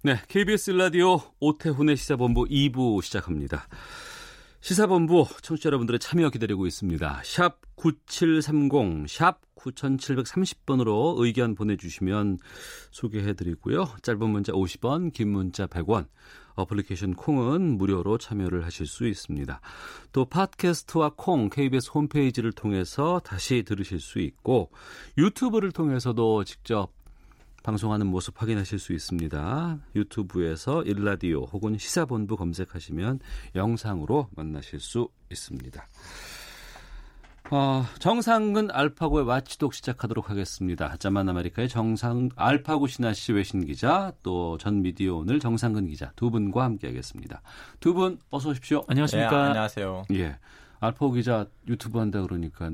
네, KBS 라디오 오태훈의 시사본부 2부 시작합니다. 시사본부 청취자 여러분들의 참여 기다리고 있습니다. 샵 9730, 샵 9730번으로 의견 보내주시면 소개해드리고요. 짧은 문자 50원, 긴 문자 100원, 어플리케이션 콩은 무료로 참여를 하실 수 있습니다. 또 팟캐스트와 콩, KBS 홈페이지를 통해서 다시 들으실 수 있고 유튜브를 통해서도 직접 방송하는 모습 확인하실 수 있습니다. 유튜브에서 일라디오 혹은 시사본부 검색하시면 영상으로 만나실 수 있습니다. 어, 정상근 알파고의 와치독 시작하도록 하겠습니다. 자만 아메리카의 정상 알파고 신하 씨 외신 기자 또 전 미디어 오늘 정상근 기자 두 분과 함께하겠습니다. 두 분 어서 오십시오. 안녕하십니까. 네, 안녕하세요. 예, 알파고 기자 유튜브 한다 그러니까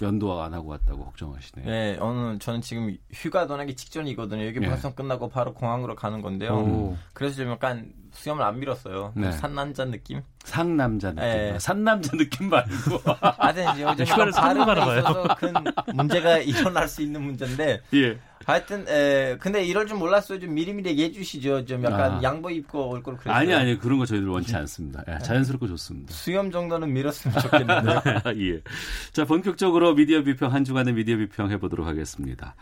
면도 안 하고 왔다고 걱정하시네요. 네, 오늘 저는 지금 휴가 떠나기 직전이거든요. 여기 예. 방송 끝나고 바로 공항으로 가는 건데요. 오. 그래서 좀 약간 수염을 안 밀었어요. 네. 산남자 느낌? 상남자 느낌, 예. 산남자 느낌 말고. 하여튼 이제 요즘 휴가를 산으로 가나 봐요. 큰 문제가 일어날 수 있는 문제인데 예. 하여튼 에, 근데 이럴 줄 몰랐어요. 좀 미리미리 얘기해 주시죠. 좀 약간 아. 양복 입고 올 걸 그랬어요. 아니 아니 그런 거 저희들 원치 않습니다. 예, 자연스럽고 좋습니다. 수염 정도는 밀었으면 좋겠는데. 예. 자 본격적으로 미디어 비평 한 주간의 미디어 비평 해보도록 하겠습니다.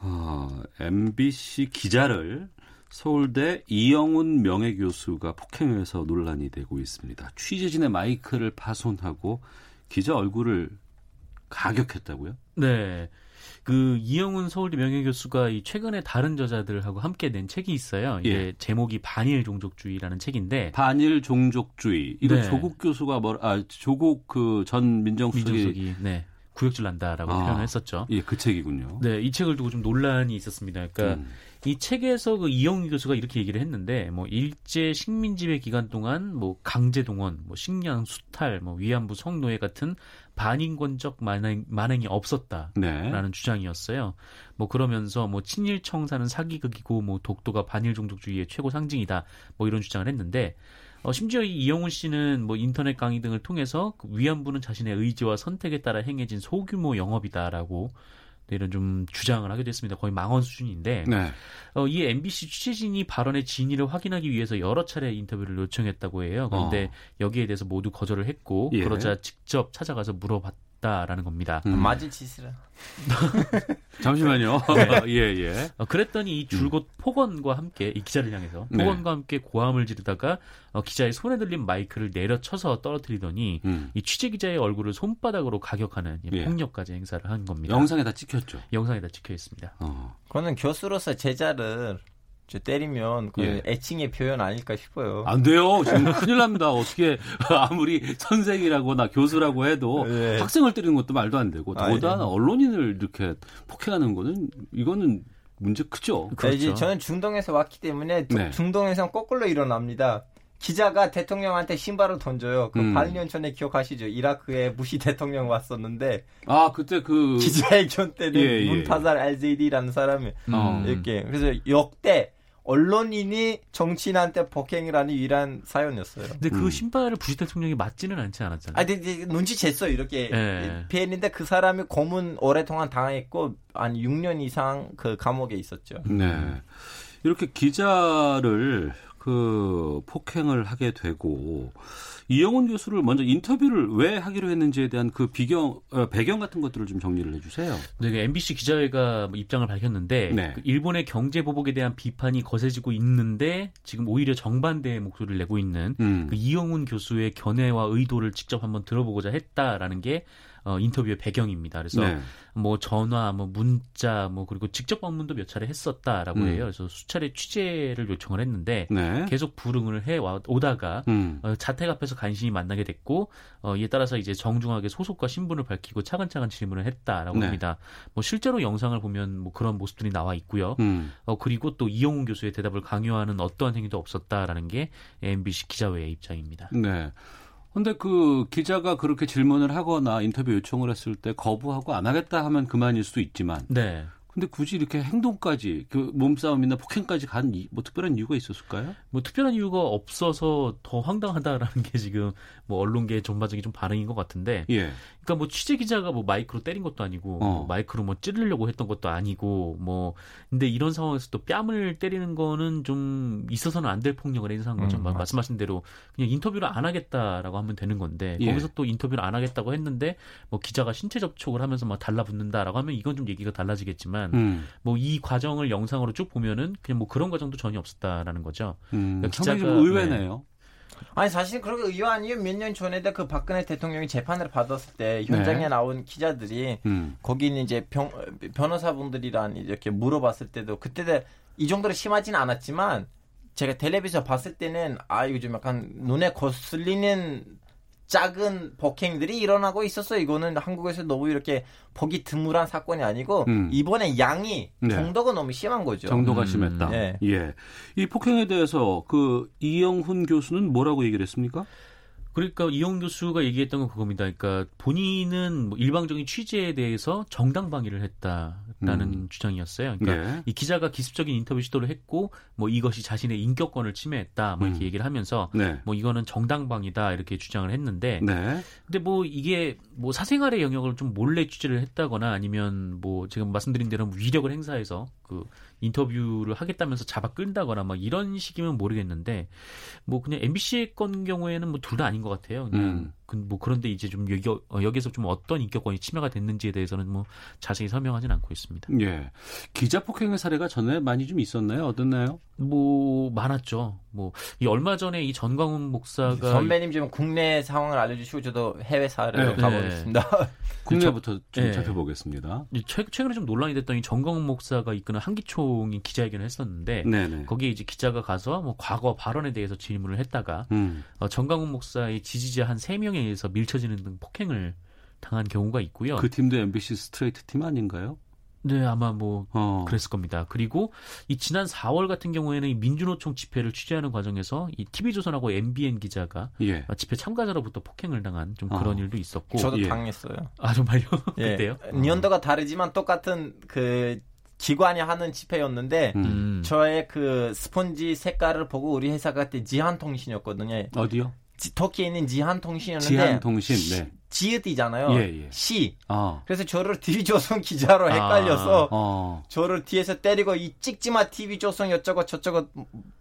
어, MBC 기자를 서울대 이영훈 명예교수가 폭행해서 논란이 되고 있습니다. 취재진의 마이크를 파손하고 기자 얼굴을 가격했다고요? 네. 그 이영훈 서울대 명예교수가 이 최근에 다른 저자들하고 함께 낸 책이 있어요. 이게 예. 제목이 반일 종족주의라는 책인데 반일 종족주의. 이거 네. 조국 교수가 뭐, 아, 조국 그 전 민정수석이 민정석이 네. 구역질 난다라고 아. 표현을 했었죠. 예, 그 책이군요. 네, 이 책을 두고 좀 논란이 있었습니다. 그러니까 음. 이 책에서 그 이영훈 교수가 이렇게 얘기를 했는데 뭐 일제 식민 지배 기간 동안 뭐 강제 동원, 뭐 식량 수탈, 뭐 위안부 성노예 같은 반인권적 만행, 만행이 없었다라는 네. 주장이었어요. 뭐 그러면서 뭐 친일 청사는 사기극이고 뭐 독도가 반일 종족주의의 최고 상징이다. 뭐 이런 주장을 했는데 어, 심지어 이 이영훈 씨는 뭐 인터넷 강의 등을 통해서 그 위안부는 자신의 의지와 선택에 따라 행해진 소규모 영업이다라고 네, 이런 좀 주장을 하게 됐습니다. 거의 망언 수준인데 네. 어, 이 MBC 취재진이 발언의 진위를 확인하기 위해서 여러 차례 인터뷰를 요청했다고 해요. 그런데 어. 여기에 대해서 모두 거절을 했고 예. 그러자 직접 찾아가서 물어봤 다라는 겁니다. 음. 맞을 짓이라. 잠시만요. 예, 예. 어, 그랬더니 이 줄곧 폭언과 함께 이 기자를 향해서 네. 폭언과 함께 고함을 지르다가 어, 기자의 손에 들린 마이크를 내려쳐서 떨어뜨리더니 음. 이 취재 기자의 얼굴을 손바닥으로 가격하는 이 예. 폭력까지 행사를 한 겁니다. 영상에 다 찍혔죠. 영상에 다 찍혀 있습니다. 어. 그거는 교수로서 제자를 저 때리면 그 예. 애칭의 표현 아닐까 싶어요. 안 돼요. 지금 큰일 납니다. 어떻게 아무리 선생이라고나 교수라고 해도 네. 학생을 때리는 것도 말도 안 되고 아, 더군다나 예. 언론인을 이렇게 폭행하는 거는 이거는 문제 크죠. 자, 이제 그렇죠. 저는 중동에서 왔기 때문에 두- 네. 중동에서는 거꾸로 일어납니다. 기자가 대통령한테 신발을 던져요. 그 음. 8년 전에 기억하시죠? 이라크에 부시 대통령 왔었는데 아 그때 그 기자회견 때는 예, 예. 문타잘 알제이디라는 사람이 어. 이렇게 그래서 역대 언론인이 정치인한테 폭행을 하는 유일한 사연이었어요. 근데 그 음. 신발을 부시 대통령이 맞지는 않지 않았잖아요. 아, 근데 이제 눈치챘어 이렇게 예. 피했는데 그 사람이 고문 오랫동안 당했고 한 6년 이상 그 감옥에 있었죠. 네. 이렇게 기자를 그 폭행을 하게 되고 이영훈 교수를 먼저 인터뷰를 왜 하기로 했는지에 대한 그 비경 어, 배경 같은 것들을 좀 정리를 해주세요. 네, 그 MBC 기자회가 뭐 입장을 밝혔는데 네. 그 일본의 경제 보복에 대한 비판이 거세지고 있는데 지금 오히려 정반대의 목소리를 내고 있는 음. 그 이영훈 교수의 견해와 의도를 직접 한번 들어보고자 했다라는 게 어, 인터뷰의 배경입니다. 그래서 네. 뭐 전화, 뭐 문자, 뭐 그리고 직접 방문도 몇 차례 했었다라고 음. 해요. 그래서 수차례 취재를 요청을 했는데 네. 계속 불응을 해 와- 오다가 음. 어, 자택 앞에서 간신히 만나게 됐고 어, 이에 따라서 이제 정중하게 소속과 신분을 밝히고 차근차근 질문을 했다라고 네. 합니다. 뭐 실제로 영상을 보면 뭐 그런 모습들이 나와 있고요. 음. 어, 그리고 또 이영훈 교수의 대답을 강요하는 어떠한 행위도 없었다라는 게 MBC 기자회의 입장입니다. 네. 근데 그 기자가 그렇게 질문을 하거나 인터뷰 요청을 했을 때 거부하고 안 하겠다 하면 그만일 수도 있지만 네. 근데 굳이 이렇게 행동까지 그 몸싸움이나 폭행까지 간 뭐 특별한 이유가 있었을까요? 뭐 특별한 이유가 없어서 더 황당하다라는 게 지금 뭐 언론계의 전반적인 좀 반응인 것 같은데 예. 그러니까 뭐 취재 기자가 뭐 마이크로 때린 것도 아니고 어. 뭐 마이크로 뭐 찌르려고 했던 것도 아니고 뭐 근데 이런 상황에서 또 뺨을 때리는 거는 좀 있어서는 안 될 폭력을 행사한 거죠. 음. 말씀하신 대로 그냥 인터뷰를 안 하겠다라고 하면 되는 건데 예. 거기서 또 인터뷰를 안 하겠다고 했는데 뭐 기자가 신체 접촉을 하면서 막 달라붙는다라고 하면 이건 좀 얘기가 달라지겠지만 음. 뭐이 과정을 영상으로 쭉 보면은 그냥 뭐 그런 과정도 전혀 없었다라는 거죠. 음. 그러니까 기자가- 의외네요. 아니 사실 그렇게 의외 아니에요. 몇년 전에도 그 박근혜 대통령이 재판을 받았을 때 현장에 네. 나온 기자들이 음. 거기는 이제 병, 변호사분들이랑 이렇게 물어봤을 때도 그때도 이 정도로 심하지는 않았지만 제가 텔레비전 봤을 때는 아 이거 좀 약간 눈에 거슬리는 작은 폭행들이 일어나고 있었어요. 이거는 한국에서 너무 이렇게 보기 드물한 사건이 아니고 음. 이번에 양이 네. 정도가 너무 심한 거죠. 정도가 음, 심했다. 네. 예. 이 폭행에 대해서 그 이영훈 교수는 뭐라고 얘기를 했습니까? 그러니까 이용 교수가 얘기했던 건 그겁니다. 그러니까 본인은 뭐 일방적인 취재에 대해서 정당 방위를 했다라는 음. 주장이었어요. 그러니까 예. 이 기자가 기습적인 인터뷰 시도를 했고 뭐 이것이 자신의 인격권을 침해했다 뭐 이렇게 음. 얘기를 하면서 네. 뭐 이거는 정당 방위다 이렇게 주장을 했는데 네. 근데 뭐 이게 뭐 사생활의 영역을 좀 몰래 취재를 했다거나 아니면 뭐 지금 말씀드린 대로 위력을 행사해서 그 인터뷰를 하겠다면서 잡아 끌다거나 막 이런 식이면 모르겠는데 뭐 그냥 MBC 건 경우에는 뭐 둘 다 아닌 것 같아요. 그냥 음. 그뭐 그런데 이제 좀 여기 어, 여기서 좀 어떤 인격권이 침해가 됐는지에 대해서는 뭐 자세히 설명하진 않고 있습니다. 예. 기자 폭행의 사례가 전에 많이 좀 있었나요? 어땠나요? 뭐 많았죠. 뭐 이 얼마 전에 이 전광훈 목사가 선배님 좀 국내 상황을 알려주시고 저도 해외 사례로 네. 가보겠습니다. 국내부터 좀 예. 살펴보겠습니다. 이 최, 최근에 좀 논란이 됐던 이 전광훈 목사가 이끄는 한기총이 기자회견을 했었는데 네네. 거기에 이제 기자가 가서 뭐 과거 발언에 대해서 질문을 했다가 음. 어, 정강훈 목사의 지지자 한 3명 에 의해서 밀쳐지는 등 폭행을 당한 경우가 있고요. 그 팀도 MBC 스트레이트 팀 아닌가요? 네, 아마 뭐 어. 그랬을 겁니다. 그리고 이 지난 4월 같은 경우에는 이 민주노총 집회를 취재하는 과정에서 이 TV조선하고 MBN 기자가 예. 어, 집회 참가자로부터 폭행을 당한 좀 그런 어. 일도 있었고 저도 예. 당했어요. 아 정말요? 예. 그때요? 연도가 다르지만 똑같은 그 기관이 하는 집회였는데 음. 음. 저의 그 스폰지 색깔을 보고 우리 회사가 그때 지한통신이었거든요. 어디요? 지- 터키에 있는 지한통신이었는데 지한통신. 네. 지읒이잖아요. 예, 예. 시. 아. 그래서 저를 TV조선 기자로 헷갈려서 어. 저를 뒤에서 때리고 이 찍지마 TV조선 여쩌고 저쩌고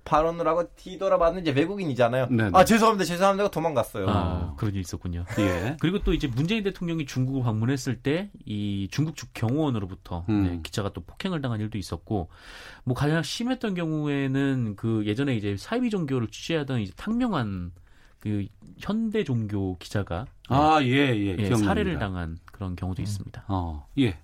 발언을 하고 뒤돌아봤는데 외국인이잖아요. 네, 네네. 아 죄송합니다 죄송합니다 하고 도망갔어요. 아, 그런 일이 있었군요. 예. 그리고 또 이제 문재인 대통령이 중국을 방문했을 때 이 중국 측 경호원으로부터 음. 네, 기자가 또 폭행을 당한 일도 있었고 뭐 가장 심했던 경우에는 그 예전에 이제 사이비 종교를 취재하던 이제 탕명한 그 현대 종교 기자가 아, 예, 예. 예. 살해를 당한 그런 경우도 있습니다. 어. 예.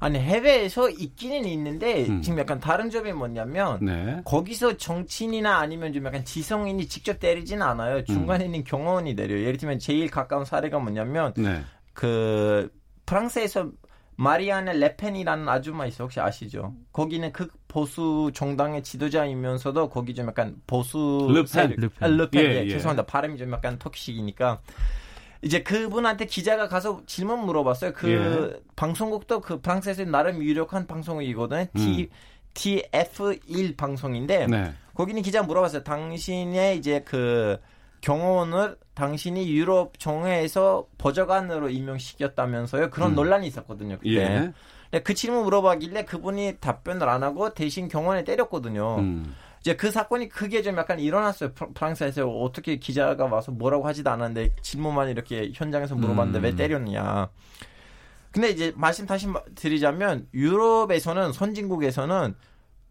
아니 해외에서 있기는 있는데 음. 지금 약간 다른 점이 뭐냐면 네. 거기서 정치인이나 아니면 좀 약간 지성인이 직접 때리지는 않아요. 중간에 있는 경호원이 내려요. 예를 들면 제일 가까운 사례가 뭐냐면 네. 그 프랑스에서 마리아네 레펜이라는 아줌마 있어 혹시 아시죠? 거기는 극 보수 정당의 지도자이면서도 거기 좀 약간 보수 르펜. 르펜. 아, 르펜. 예, 예, 예. 죄송합니다. 발음이 좀 약간 터키식이니까 이제 그분한테 기자가 가서 질문 물어봤어요. 그 예. 방송국도 그 프랑스에서 나름 유력한 방송이거든요. T TF1 방송인데 네. 거기는 기자 물어봤어요. 당신의 이제 그 경호원을 당신이 유럽 정회에서 보좌관으로 임명시켰다면서요. 그런 음. 논란이 있었거든요. 그때. 예. 근데 그 질문 물어봤길래 그분이 답변을 안 하고 대신 경호원에 때렸거든요. 음. 이제 그 사건이 크게 좀 약간 일어났어요. 프- 프랑스에서 어떻게 기자가 와서 뭐라고 하지도 않았는데 질문만 이렇게 현장에서 물어봤는데 음. 왜 때렸냐. 근데 이제 말씀 다시 마- 드리자면 유럽에서는 선진국에서는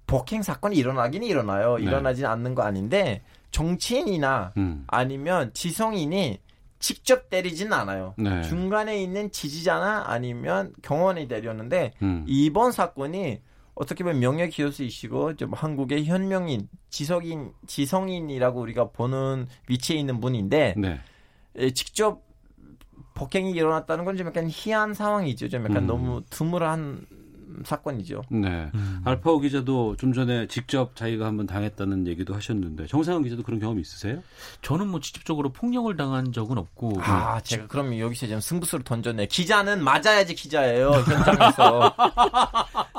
폭행 사건이 일어나긴 일어나요. 네. 일어나지 않는 거 아닌데 정치인이나 음. 아니면 지성인이 직접 때리지는 않아요. 네. 중간에 있는 지지자나 아니면 경호원이 때렸는데 음. 이번 사건이 어떻게 보면 명예 기여수이시고 좀 한국의 현명인 지성인 지성인이라고 우리가 보는 위치에 있는 분인데 네. 에, 직접 폭행이 일어났다는 건 좀 약간 희한 상황이죠. 좀 약간 음. 너무 드물한 사건이죠. 네. 음. 알파오 기자도 좀 전에 직접 자기가 한번 당했다는 얘기도 하셨는데 정상훈 기자도 그런 경험 있으세요? 저는 뭐 직접적으로 폭력을 당한 적은 없고 아, 제가 그럼 여기서 지금 승부수를 던졌네. 기자는 맞아야지 기자예요. 현장에서.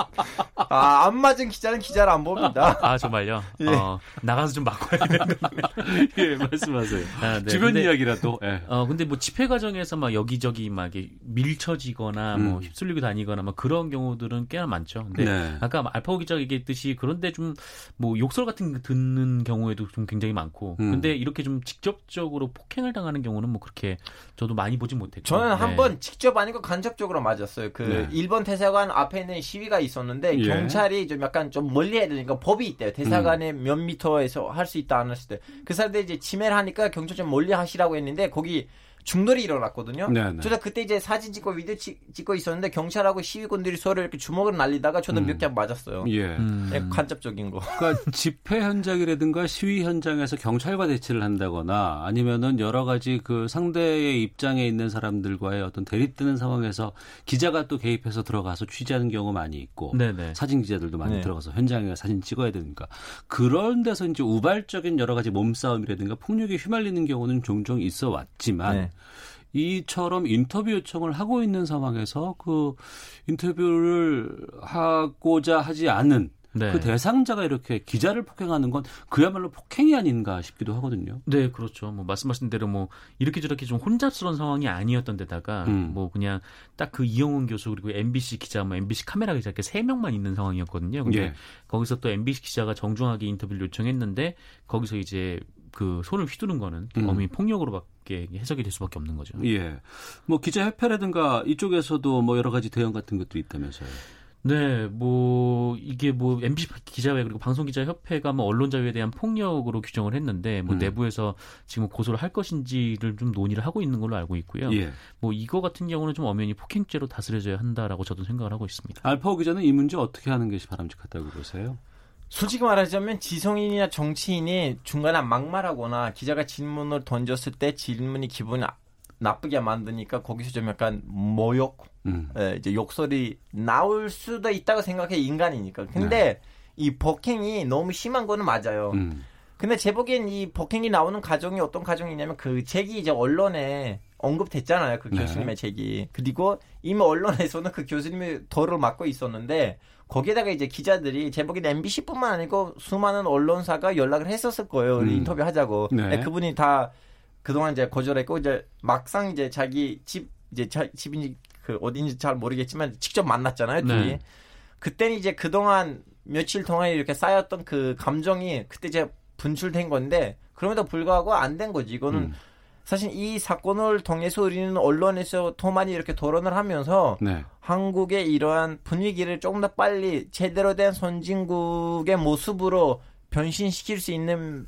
아, 안 맞은 기자는 기자를 안 봅니다. 아 정말요? 예. 어, 나가서 좀 바꿔야 되는 예, 말씀하세요. 아, 네. 주변 근데- 이야기라도. 예. 어 근데 뭐 집회 과정에서 막 여기저기 막 밀쳐지거나 뭐 음. 휩쓸리고 다니거나 막 그런 경우들은 꽤나 많죠. 근데 네. 아까 알파고 기자가 얘기했듯이 그런데 좀 뭐 욕설 같은 거 듣는 경우에도 좀 굉장히 많고 음. 근데 이렇게 좀 직접적으로 폭행을 당하는 경우는 뭐 그렇게 저도 많이 보진 못했고 저는 네. 한번 직접 아니고 간접적으로 맞았어요. 그 네. 일본 대사관 앞에 있는 시위가 있었는데 예. 경찰이 좀 약간 좀 멀리 해야 되니까 법이 있대요. 대사관에 몇 미터에서 할 수 있다 안 할 수 있다. 그 사람들이 이제 지매를 하니까 경찰 좀 멀리 하시라고 했는데 거기 중돌이 일어났거든요. 네, 네. 저도 그때 이제 사진 찍고 비디오 찍, 찍고 있었는데 경찰하고 시위군들이 서로 이렇게 주먹을 날리다가 저도 음. 몇개 맞았어요. 예. 음. 네, 간접적인 거. 그러니까 집회 현장이라든가 시위 현장에서 경찰과 대치를 한다거나 아니면은 여러 가지 그 상대의 입장에 있는 사람들과의 어떤 대립되는 상황에서 기자가 또 개입해서 들어가서 취재하는 경우 많이 있고 네네. 사진 기자들도 많이 네. 들어가서 현장에 사진 찍어야 되니까 그런 데서 이제 우발적인 여러 가지 몸싸움이라든가 폭력에 휘말리는 경우는 종종 있어 왔지만 네. 이처럼 인터뷰 요청을 하고 있는 상황에서 그 인터뷰를 하고자 하지 않은 네. 그 대상자가 이렇게 기자를 폭행하는 건 그야말로 폭행이 아닌가 싶기도 하거든요. 네, 그렇죠. 뭐 말씀하신 대로 뭐 이렇게 저렇게 좀 혼잡스러운 상황이 아니었던 데다가 음. 뭐 그냥 딱 그 이영훈 교수 그리고 MBC 기자, 뭐 MBC 카메라 기자 이렇게 세 명만 있는 상황이었거든요. 근데 예. 거기서 또 MBC 기자가 정중하게 인터뷰를 요청했는데 거기서 이제 그 손을 휘두른 거는 음. 엄히 폭력으로밖에 해석이 될 수밖에 없는 거죠. 예. 뭐 기자 협회라든가 이쪽에서도 뭐 여러 가지 대응 같은 것도 있다면서요. 네, 뭐 이게 뭐 MBC 기자회 그리고 방송 기자 협회가 뭐 언론 자유에 대한 폭력으로 규정을 했는데 뭐 음. 내부에서 지금 고소를 할 것인지를 좀 논의를 하고 있는 걸로 알고 있고요. 예. 뭐 이거 같은 경우는 좀 엄연히 폭행죄로 다스려져야 한다라고 저도 생각을 하고 있습니다. 알파오 기자는 이 문제 어떻게 하는 것이 바람직하다고 보세요? 솔직히 말하자면 지성인이나 정치인이 중간에 막말하거나 기자가 질문을 던졌을 때 질문이 기분이 나- 나쁘게 만드니까 거기서 좀 약간 모욕, 음. 예, 이제 욕설이 나올 수도 있다고 생각해 인간이니까. 근데 네. 이 폭행이 너무 심한 거는 맞아요. 음. 근데 제 보기엔 이 폭행이 나오는 가정이 어떤 가정이냐면 그 책이 이제 언론에 언급됐잖아요. 그 네. 교수님의 책이. 그리고 이미 언론에서는 그 교수님이 도를 맡고 있었는데 거기에다가 이제 기자들이 제 보기엔 MBC뿐만 아니고 수많은 언론사가 연락을 했었을 거예요. 음. 인터뷰 하자고. 네. 네, 그분이 다 그동안 이제 거절했고 이제 막상 이제 자기 집 이제 자, 집인지 그 어딘지 잘 모르겠지만 직접 만났잖아요. 둘이. 네. 그때는 이제 그동안 며칠 동안 이렇게 쌓였던 그 감정이 그때 이제 분출된 건데 그럼에도 불구하고 안 된 거지. 이거는 음. 사실 이 사건을 통해서 우리는 언론에서 더 많이 이렇게 토론을 하면서 네. 한국의 이러한 분위기를 조금 더 빨리 제대로 된 선진국의 모습으로 변신시킬 수 있는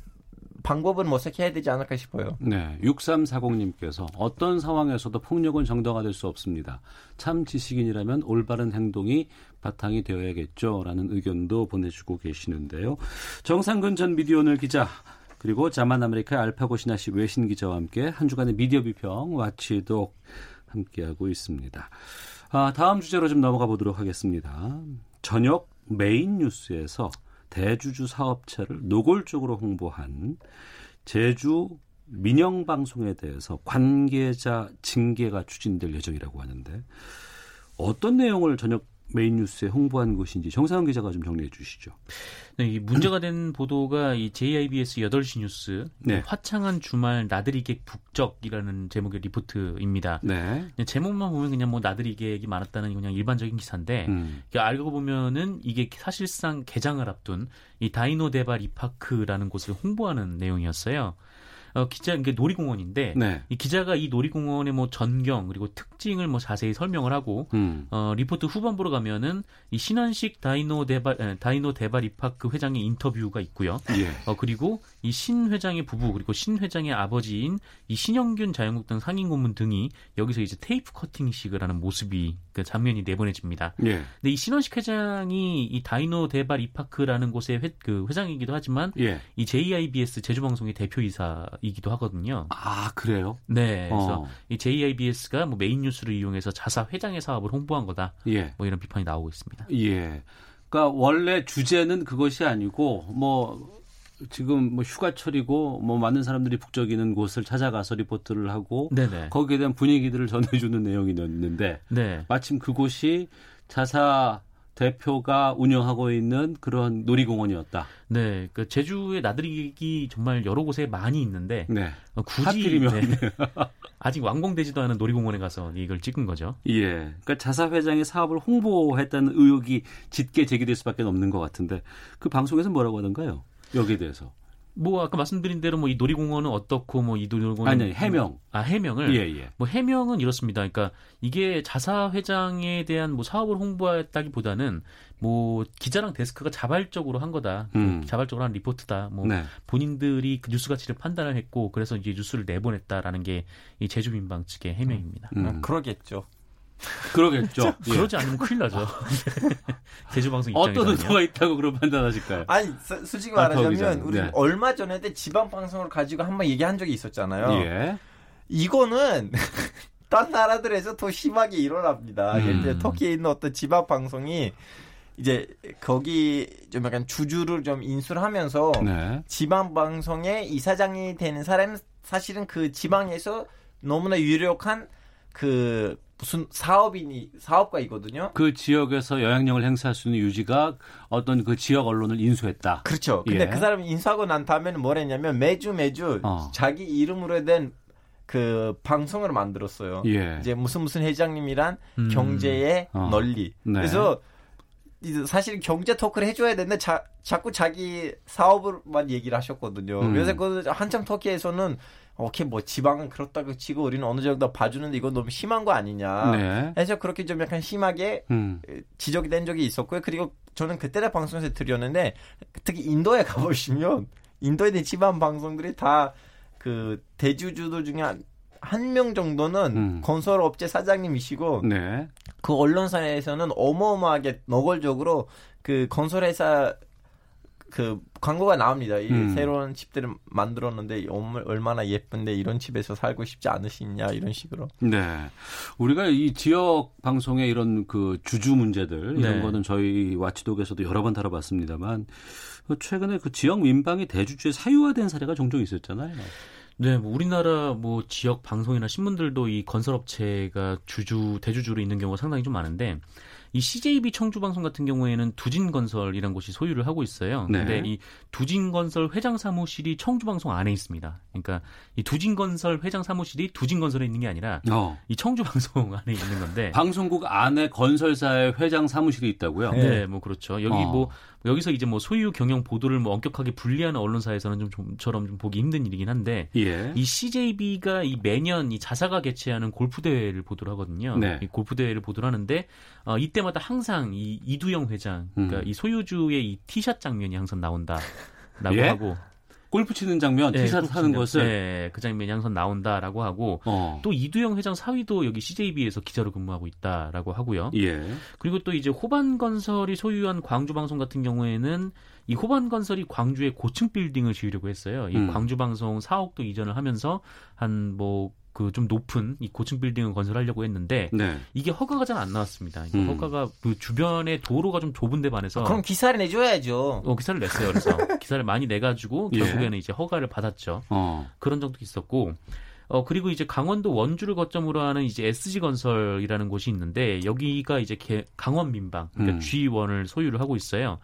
방법을 모색해야 되지 않을까 싶어요. 네. 6340님께서 어떤 상황에서도 폭력은 정당화될 수 없습니다. 참 지식인이라면 올바른 행동이 바탕이 되어야겠죠. 라는 의견도 보내주고 계시는데요. 정상근 전 미디어오늘 기자 그리고 자만 아메리카의 알파고 시나씨 외신 기자와 함께 한 주간의 미디어 비평 watchdog 함께하고 있습니다. 아, 다음 주제로 좀 넘어가 보도록 하겠습니다. 저녁 메인 뉴스에서 대주주 사업체를 노골적으로 홍보한 제주 민영 방송에 대해서 관계자 징계가 추진될 예정이라고 하는데 어떤 내용을 저녁 메인 뉴스에 홍보한 것인지 정상근 기자가 좀 정리해 주시죠. 네, 이 문제가 된 보도가 이 JIBS 8시 뉴스 네. 화창한 주말 나들이 객 북적이라는 제목의 리포트입니다. 네. 그냥 제목만 보면 그냥 뭐 나들이 객이 많았다는 그냥 일반적인 기사인데 음. 알고 보면은 이게 사실상 개장을 앞둔 이 다이노 대발이 파크라는 곳을 홍보하는 내용이었어요. 어, 기자 이게 놀이공원인데 네. 이 기자가 이 놀이공원의 뭐 전경 그리고 특징을 뭐 자세히 설명을 하고 음. 어, 리포트 후반부로 가면은 이 신원식 다이노 대발 에, 다이노 대발이 파크 회장의 인터뷰가 있고요. 예. 어, 그리고 이 신 회장의 부부 그리고 신 회장의 아버지인 이 신영균 자유한국당 상임 고문 등이 여기서 이제 테이프 커팅식을 하는 모습이 그 장면이 내보내집니다. 예. 근데 이 신원식 회장이 이 다이노 대발이 파크라는 곳의 회, 그 회장이기도 하지만 예. 이 JIBS 제주방송의 대표이사 이기도 하거든요. 아, 그래요? 네, 그래서 어. 이 JIBS가 뭐 메인 뉴스를 이용해서 자사 회장의 사업을 홍보한 거다. 예. 뭐 이런 비판이 나오고 있습니다. 예. 그러니까 원래 주제는 그것이 아니고 뭐 지금 뭐 휴가철이고 뭐 많은 사람들이 북적이는 곳을 찾아가서 리포트를 하고 네네. 거기에 대한 분위기들을 전해주는 내용이었는데 네. 마침 그곳이 자사 대표가 운영하고 있는 그런 놀이공원이었다. 네. 그 제주의 나들이기 정말 여러 곳에 많이 있는데 네. 어, 굳이. 네. 아직 완공되지도 않은 놀이공원에 가서 이걸 찍은 거죠. 예. 그러니까 자사 회장의 사업을 홍보했다는 의혹이 짙게 제기될 수밖에 없는 것 같은데 그 방송에서 뭐라고 하던가요? 여기에 대해서. 뭐 아까 말씀드린 대로 뭐 이 놀이공원은 어떻고 뭐 이 놀이공원 아니, 아니, 해명. 아 해명을 예, 예. 뭐 해명은 이렇습니다. 그러니까 이게 자사 회장에 대한 뭐 사업을 홍보했다기보다는 뭐 기자랑 데스크가 자발적으로 한 거다. 음. 자발적으로 한 리포트다. 뭐 네. 본인들이 그 뉴스 가치를 판단을 했고 그래서 이제 뉴스를 내보냈다라는 게 이 제주민방 측의 해명입니다. 음. 어, 그러겠죠. 그러겠죠. 예. 그러지 않으면 큰일 나죠. 제주 방송 어떤 입장에서는요. 의도가 있다고 그런 판단하실까요? 아니 서- 솔직히 아, 더 말하자면 우리 네. 얼마 전에도 지방 방송을 가지고 한번 얘기한 적이 있었잖아요. 예. 이거는 딴 나라들에서 더 심하게 일어납니다. 음. 예를 들어 터키에 있는 어떤 지방 방송이 이제 거기 좀 약간 주주를 좀 인수를 하면서 네. 지방 방송의 이사장이 되는 사람은 사실은 그 지방에서 너무나 유력한 그 무슨 사업인이 사업가이거든요. 그 지역에서 영향력을 행사할 수 있는 유지가 어떤 그 지역 언론을 인수했다. 그렇죠. 근데 예. 그 사람이 인수하고 난 다음에는 뭘 했냐면 매주 매주 어. 자기 이름으로 된 그 방송을 만들었어요. 예. 이제 무슨 무슨 회장님이란 음. 경제의 어. 널리. 네. 그래서 사실 경제 토크를 해줘야 되는데 자, 자꾸 자기 사업을만 얘기를 하셨거든요. 음. 그래서 그 한참 터키에서는 오케이 뭐 지방은 그렇다고 치고 우리는 어느 정도 봐주는데 이건 너무 심한 거 아니냐. 네. 해서 그렇게 좀 약간 심하게 음. 지적이 된 적이 있었고요. 그리고 저는 그때 방송에서 드렸는데 특히 인도에 가보시면 인도에 있는 지방 방송들이 다 그 대주주들 중에 한명 정도는 음. 건설업체 사장님이시고 네. 그 언론사에서는 어마어마하게 노골적으로 그 건설회사 그 광고가 나옵니다. 이 음. 새로운 집들을 만들었는데 얼마- 얼마나 예쁜데 이런 집에서 살고 싶지 않으시냐 이런 식으로. 네. 우리가 이 지역 방송의 이런 그 주주 문제들 이런 네. 거는 저희 와치독에서도 여러 번 다뤄봤습니다만 그 최근에 그 지역 민방위 대주주에 사유화된 사례가 종종 있었잖아요. 네, 뭐 우리나라 뭐 지역 방송이나 신문들도 이 건설업체가 주주 대주주로 있는 경우가 상당히 좀 많은데 이 CJB 청주 방송 같은 경우에는 두진건설이라는 곳이 소유를 하고 있어요. 네. 근데 이 두진건설 회장 사무실이 청주 방송 안에 있습니다. 그러니까 이 두진건설 회장 사무실이 두진건설에 있는 게 아니라 어. 이 청주 방송 안에 있는 건데 방송국 안에 건설사의 회장 사무실이 있다고요? 네, 뭐 그렇죠. 여기 어. 뭐 여기서 이제 뭐 소유 경영 보도를 뭐 엄격하게 분리하는 언론사에서는 좀 좀처럼 좀 보기 힘든 일이긴 한데 예. 이 CJB가 이 매년 이 자사가 개최하는 골프 대회를 보도를 하거든요. 네. 이 골프 대회를 보도를 하는데 어, 이때마다 항상 이 이두영 회장, 그러니까 음. 이 소유주의 이 티샷 장면이 항상 나온다. 라고 예? 하고 골프 치는 장면, 네, 티샷 하는 것을 네, 그 장면이 항상 나온다라고 하고 어. 또 이두영 회장 사위도 여기 CJB에서 기자로 근무하고 있다라고 하고요. 예. 그리고 또 이제 호반건설이 소유한 광주방송 같은 경우에는 이 호반건설이 광주에 고층 빌딩을 지으려고 했어요. 이 음. 광주방송 4억도 이전을 하면서 한뭐 그 좀 높은 이 고층 빌딩을 건설하려고 했는데 네. 이게 허가가 잘 안 나왔습니다. 음. 허가가 그 주변에 도로가 좀 좁은 데 반해서 그럼 기사를 내줘야죠. 어, 기사를 냈어요. 그래서 기사를 많이 내가지고 예. 결국에는 이제 허가를 받았죠. 어. 그런 적도 있었고 어 그리고 이제 강원도 원주를 거점으로 하는 이제 SG 건설이라는 곳이 있는데 여기가 이제 개- 강원 민방 그러니까 음. G1을 소유를 하고 있어요.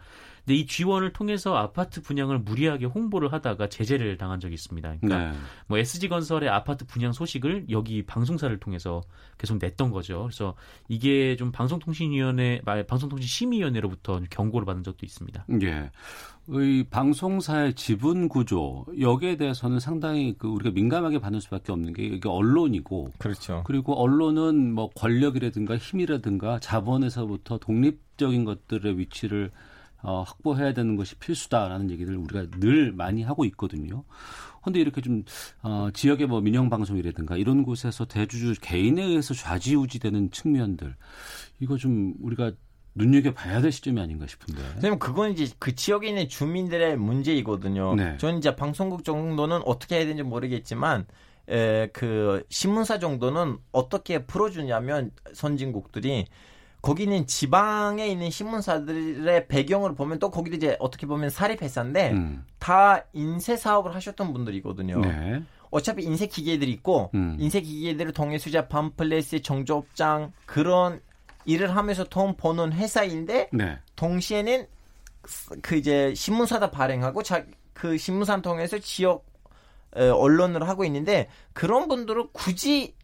근데 이 G1을 통해서 아파트 분양을 무리하게 홍보를 하다가 제재를 당한 적이 있습니다. 그러니까 네. 뭐 SG 건설의 아파트 분양 소식을 여기 방송사를 통해서 계속 냈던 거죠. 그래서 이게 좀 방송통신위원회, 말- 방송통신심의위원회로부터 경고를 받은 적도 있습니다. 예. 이 방송사의 지분 구조 여기에 대해서는 상당히 그 우리가 민감하게 받을 수밖에 없는 게 이게 언론이고 그렇죠. 그리고 언론은 뭐 권력이라든가 힘이라든가 자본에서부터 독립적인 것들의 위치를 어, 확보해야 되는 것이 필수다라는 얘기를 우리가 늘 많이 하고 있거든요. 그런데 이렇게 좀 어, 지역의 뭐 민영 방송이라든가 이런 곳에서 대주주 개인에 의해서 좌지우지되는 측면들 이거 좀 우리가 눈여겨 봐야 될 시점이 아닌가 싶은데. 선생님 그건 이제 그 지역에 있는 주민들의 문제이거든요. 네. 저는 이제 방송국 정도는 어떻게 해야 되는지 모르겠지만 에, 그 신문사 정도는 어떻게 풀어주냐면 선진국들이 거기는 지방에 있는 신문사들의 배경을 보면 또 거기도 이제 어떻게 보면 사립회사인데 음. 다 인쇄 사업을 하셨던 분들이거든요. 네. 어차피 인쇄 기계들이 있고 음. 인쇄 기계들을 통해 수자 팜플렛의 정조업장 그런 일을 하면서 돈 버는 회사인데 네. 동시에는 그 이제 신문사다 발행하고 자, 그 신문사 통해서 지역 에, 언론을 하고 있는데 그런 분들은 굳이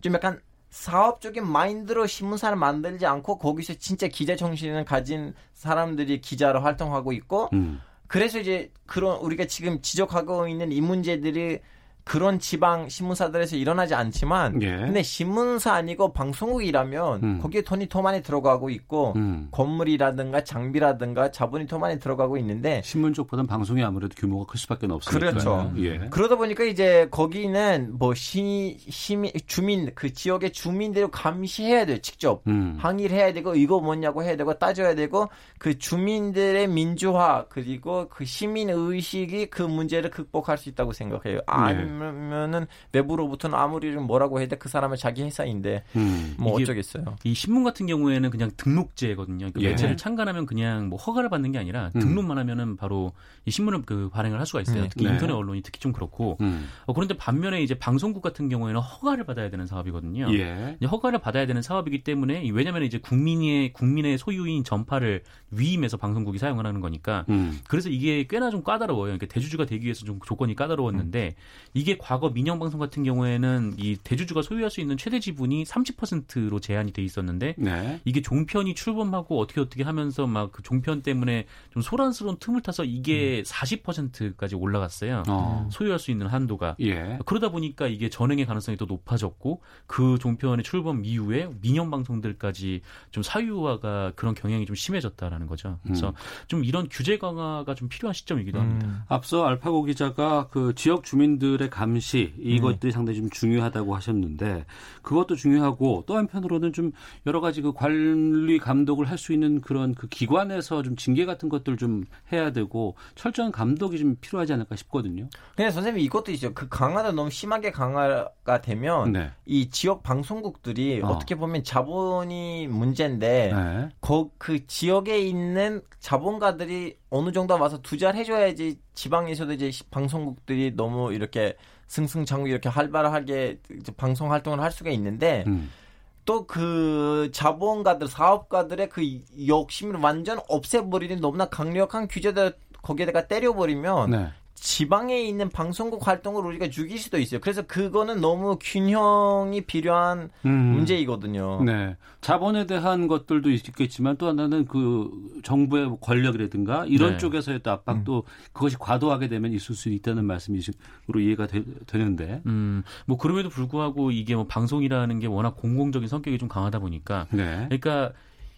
좀 약간 사업적인 마인드로 신문사를 만들지 않고 거기서 진짜 기자 정신을 가진 사람들이 기자로 활동하고 있고 음. 그래서 이제 그런 우리가 지금 지적하고 있는 이 문제들이 그런 지방 신문사들에서 일어나지 않지만 예. 근데 신문사 아니고 방송국이라면 음. 거기에 돈이 더 많이 들어가고 있고 음. 건물이라든가 장비라든가 자본이 더 많이 들어가고 있는데 신문 쪽보다는 방송이 아무래도 규모가 클 수밖에 없으니까. 그렇죠. 예. 그러다 보니까 이제 거기는 뭐 시, 시민 주민 그 지역의 주민들을 감시해야 돼요 직접 음. 항의를 해야 되고 이거 뭐냐고 해야 되고 따져야 되고 그 주민들의 민주화 그리고 그 시민 의식이 그 문제를 극복할 수 있다고 생각해요. 아니면은 외부로부터는 아무리 뭐라고 해도 그 사람은 자기 회사인데 음. 뭐 어쩌겠어요. 이 신문 같은 경우에는 그냥 등록제거든요. 그 예. 매체를 창간하면 그냥 뭐 허가를 받는 게 아니라 음. 등록만 하면은 바로 이 신문을 그 발행을 할 수가 있어요. 네. 특히 네. 인터넷 언론이 특히 좀 그렇고. 음. 어, 그런데 반면에 이제 방송국 같은 경우에는 허가를 받아야 되는 사업이거든요. 예. 이제 허가를 받아야 되는 사업이기 때문에 이- 왜냐하면 이제 국민의 국민의 소유인 전파를 위임해서 방송국이 사용을 하는 거니까 음. 그래서 이게 꽤나 좀 까다로워요. 그러니까 대주주가 되기 위해서 좀 조건이 까다로웠는데 이게 과거 민영 방송 같은 경우에는 이 대주주가 소유할 수 있는 최대 지분이 30%로 제한이 돼 있었는데 네. 이게 종편이 출범하고 어떻게 어떻게 하면서 막 그 종편 때문에 좀 소란스러운 틈을 타서 이게 40%까지 올라갔어요. 어. 소유할 수 있는 한도가. 예. 그러다 보니까 이게 전행의 가능성이 또 높아졌고 그 종편의 출범 이후에 민영 방송들까지 좀 사유화가 그런 경향이 좀 심해졌다라는 거죠. 그래서 음. 좀 이런 규제 강화가 좀 필요한 시점이기도 합니다. 앞서 알파고 기자가 그 지역 주민들의 감시 이것들이 상당히 좀 중요하다고 하셨는데 그것도 중요하고 또 한편으로는 좀 여러 가지 그 관리 감독을 할 수 있는 그런 그 기관에서 좀 징계 같은 것들 좀 해야 되고 철저한 감독이 좀 필요하지 않을까 싶거든요. 근데 선생님 이것도 있죠. 그 강화가 너무 심하게 강화가 되면 네. 이 지역 방송국들이 어. 어. 떻게 보면 자본이 문제인데 네. 거, 그 지역에 있는 자본가들이 어느 정도 와서 투자를 해줘야지 지방에서도 이제 시- 방송국들이 너무 이렇게 승승장구 이렇게 활발하게 방송 활동을 할 수가 있는데 음. 또그 자본가들 사업가들의 그 욕심을 완전 없애버리는 너무나 강력한 규제들 거기에다가 때려버리면 네. 지방에 있는 방송국 활동을 우리가 죽일 수도 있어요. 그래서 그거는 너무 균형이 필요한 음. 문제이거든요. 네. 자본에 대한 것들도 있겠지만 또 하나는 그 정부의 권력이라든가 이런 네. 쪽에서의 또 압박도 그것이 과도하게 되면 있을 수 있다는 말씀이시로 이해가 되, 는데 음, 뭐 그럼에도 불구하고 이게 뭐 방송이라는 게 워낙 공공적인 성격이 좀 강하다 보니까 네. 그러니까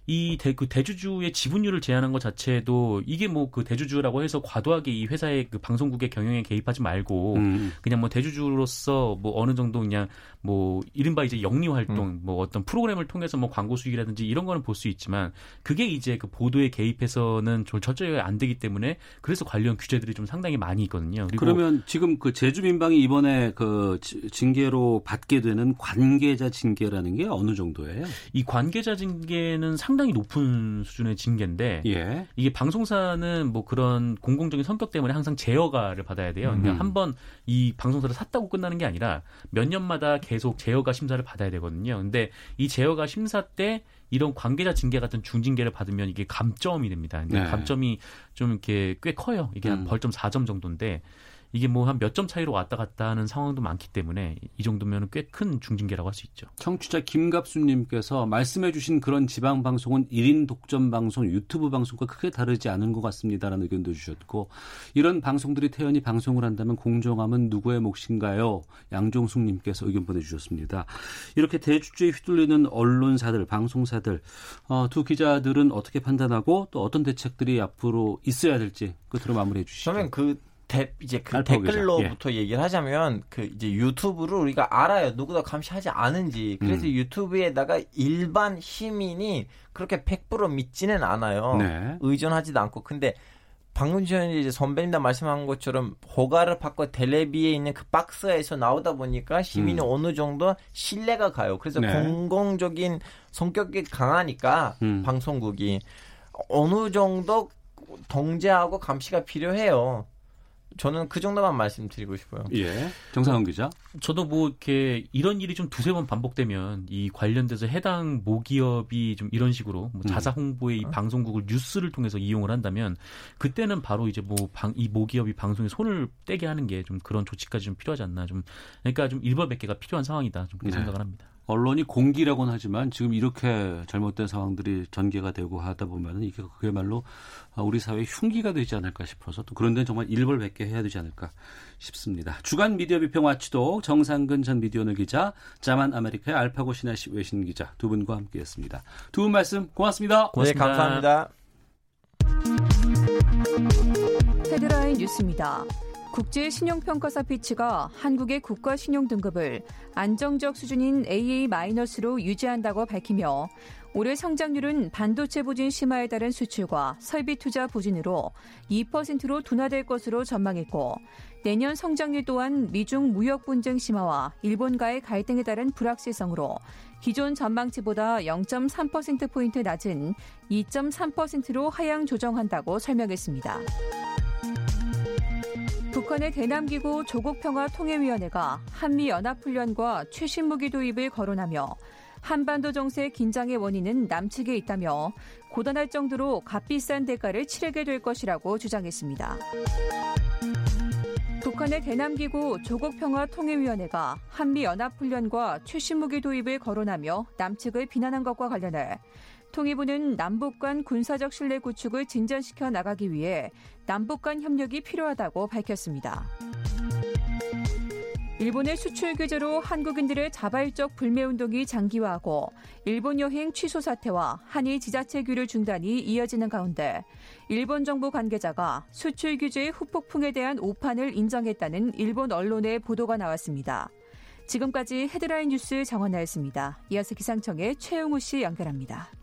이 대, 그 대주주의 지분율을 제한한 것 자체도 이게 뭐 그 대주주라고 해서 과도하게 이 회사의 그 방송국의 경영에 개입하지 말고 음. 그냥 뭐 대주주로서 뭐 어느 정도 그냥 뭐 이른바 이제 영리 활동 뭐 어떤 프로그램을 통해서 뭐 광고 수익이라든지 이런 거는 볼 수 있지만 그게 이제 그 보도에 개입해서는 좀 철저히 안 되기 때문에 그래서 관련 규제들이 좀 상당히 많이 있거든요. 그러면 지금 그 제주민방이 이번에 그 지- 징계로 받게 되는 관계자 징계라는 게 어느 정도예요? 이 관계자 징계는 상 당히 높은 수준의 징계인데 예. 이게 방송사는 뭐 그런 공공적인 성격 때문에 항상 제어가를 받아야 돼요. 그러니까 음. 한번 이 방송사를 샀다고 끝나는 게 아니라 몇 년마다 계속 제어가 심사를 받아야 되거든요. 근데 이 제어가 심사 때 이런 관계자 징계 같은 중징계를 받으면 이게 감점이 됩니다. 근데 네. 감점이 좀 이렇게 꽤 커요. 이게 한 음. 벌점 4점 정도인데 이게 뭐 한 몇 점 차이로 왔다 갔다 하는 상황도 많기 때문에 이 정도면 꽤 큰 중징계라고 할 수 있죠. 청취자 김갑수님께서 말씀해주신 그런 지방 방송은 1인 독점 방송, 유튜브 방송과 크게 다르지 않은 것 같습니다라는 의견도 주셨고 이런 방송들이 태연히 방송을 한다면 공정함은 누구의 몫인가요? 양종숙님께서 의견 보내주셨습니다. 이렇게 대주주에 휘둘리는 언론사들, 방송사들 어, 두 기자들은 어떻게 판단하고 또 어떤 대책들이 앞으로 있어야 될지 끝으로 마무리해 주시죠. 저는 그 대, 이제 그. 댓글로부터 얘기를 하자면 그 이제 유튜브를 우리가 알아요. 누구도 감시하지 않은지. 그래서 음. 유튜브에다가 일반 시민이 그렇게 100% 믿지는 않아요. 네. 의존하지도 않고. 근데 방금 전에 이제 선배님도 말씀한 것처럼 허가를 받고 텔레비에 있는 그 박스에서 나오다 보니까 시민이 음. 어느 정도 신뢰가 가요. 그래서 네. 공공적인 성격이 강하니까 음. 방송국이 어느 정도 통제하고 감시가 필요해요. 저는 그 정도만 말씀드리고 싶어요. 예. 정상훈 기자. 저도 뭐 이렇게 이런 일이 좀 두세 번 반복되면 이 관련돼서 해당 모기업이 좀 이런 식으로 뭐 음. 자사 홍보에 이 방송국을 뉴스를 통해서 이용을 한다면 그때는 바로 이제 뭐이 모기업이 방송에 손을 떼게 하는 게 좀 그런 조치까지 좀 필요하지 않나 좀 그러니까 좀 일벌백계가 필요한 상황이다 좀 그렇게 네. 생각을 합니다. 언론이 공기라고는 하지만 지금 이렇게 잘못된 상황들이 전개가 되고 하다 보면은 이게 그야말로 우리 사회의 흉기가 되지 않을까 싶어서 또 그런 데는 정말 일벌백계 해야 되지 않을까 싶습니다. 주간 미디어 비평 와치도 정상근 전 미디어널 기자, 자만 아메리카의 알파고 신하시 외신 기자 두 분과 함께했습니다. 두 분 말씀 고맙습니다. 고맙습니다. 네, 감사합니다. 헤드라인 뉴스입니다. 국제 신용평가사 피치가 한국의 국가 신용 등급을 안정적 수준인 AA-로 유지한다고 밝히며 올해 성장률은 반도체 부진 심화에 따른 수출과 설비 투자 부진으로 2%로 둔화될 것으로 전망했고 내년 성장률 또한 미중 무역 분쟁 심화와 일본과의 갈등에 따른 불확실성으로 기존 전망치보다 0.3%포인트 낮은 2.3%로 하향 조정한다고 설명했습니다. 북한의 대남기구 조국평화통일위원회가 한미연합훈련과 최신 무기 도입을 거론하며 한반도 정세 긴장의 원인은 남측에 있다며 고단할 정도로 값비싼 대가를 치르게 될 것이라고 주장했습니다. 북한의 대남기구 조국평화통일위원회가 한미연합훈련과 최신 무기 도입을 거론하며 남측을 비난한 것과 관련해 통일부는 남북 간 군사적 신뢰 구축을 진전시켜 나가기 위해 남북 간 협력이 필요하다고 밝혔습니다. 일본의 수출 규제로 한국인들의 자발적 불매 운동이 장기화하고 일본 여행 취소 사태와 한일 지자체 규율 중단이 이어지는 가운데 일본 정부 관계자가 수출 규제의 후폭풍에 대한 오판을 인정했다는 일본 언론의 보도가 나왔습니다. 지금까지 헤드라인 뉴스 정원나였습니다. 이어서 기상청의 최영우 씨 연결합니다.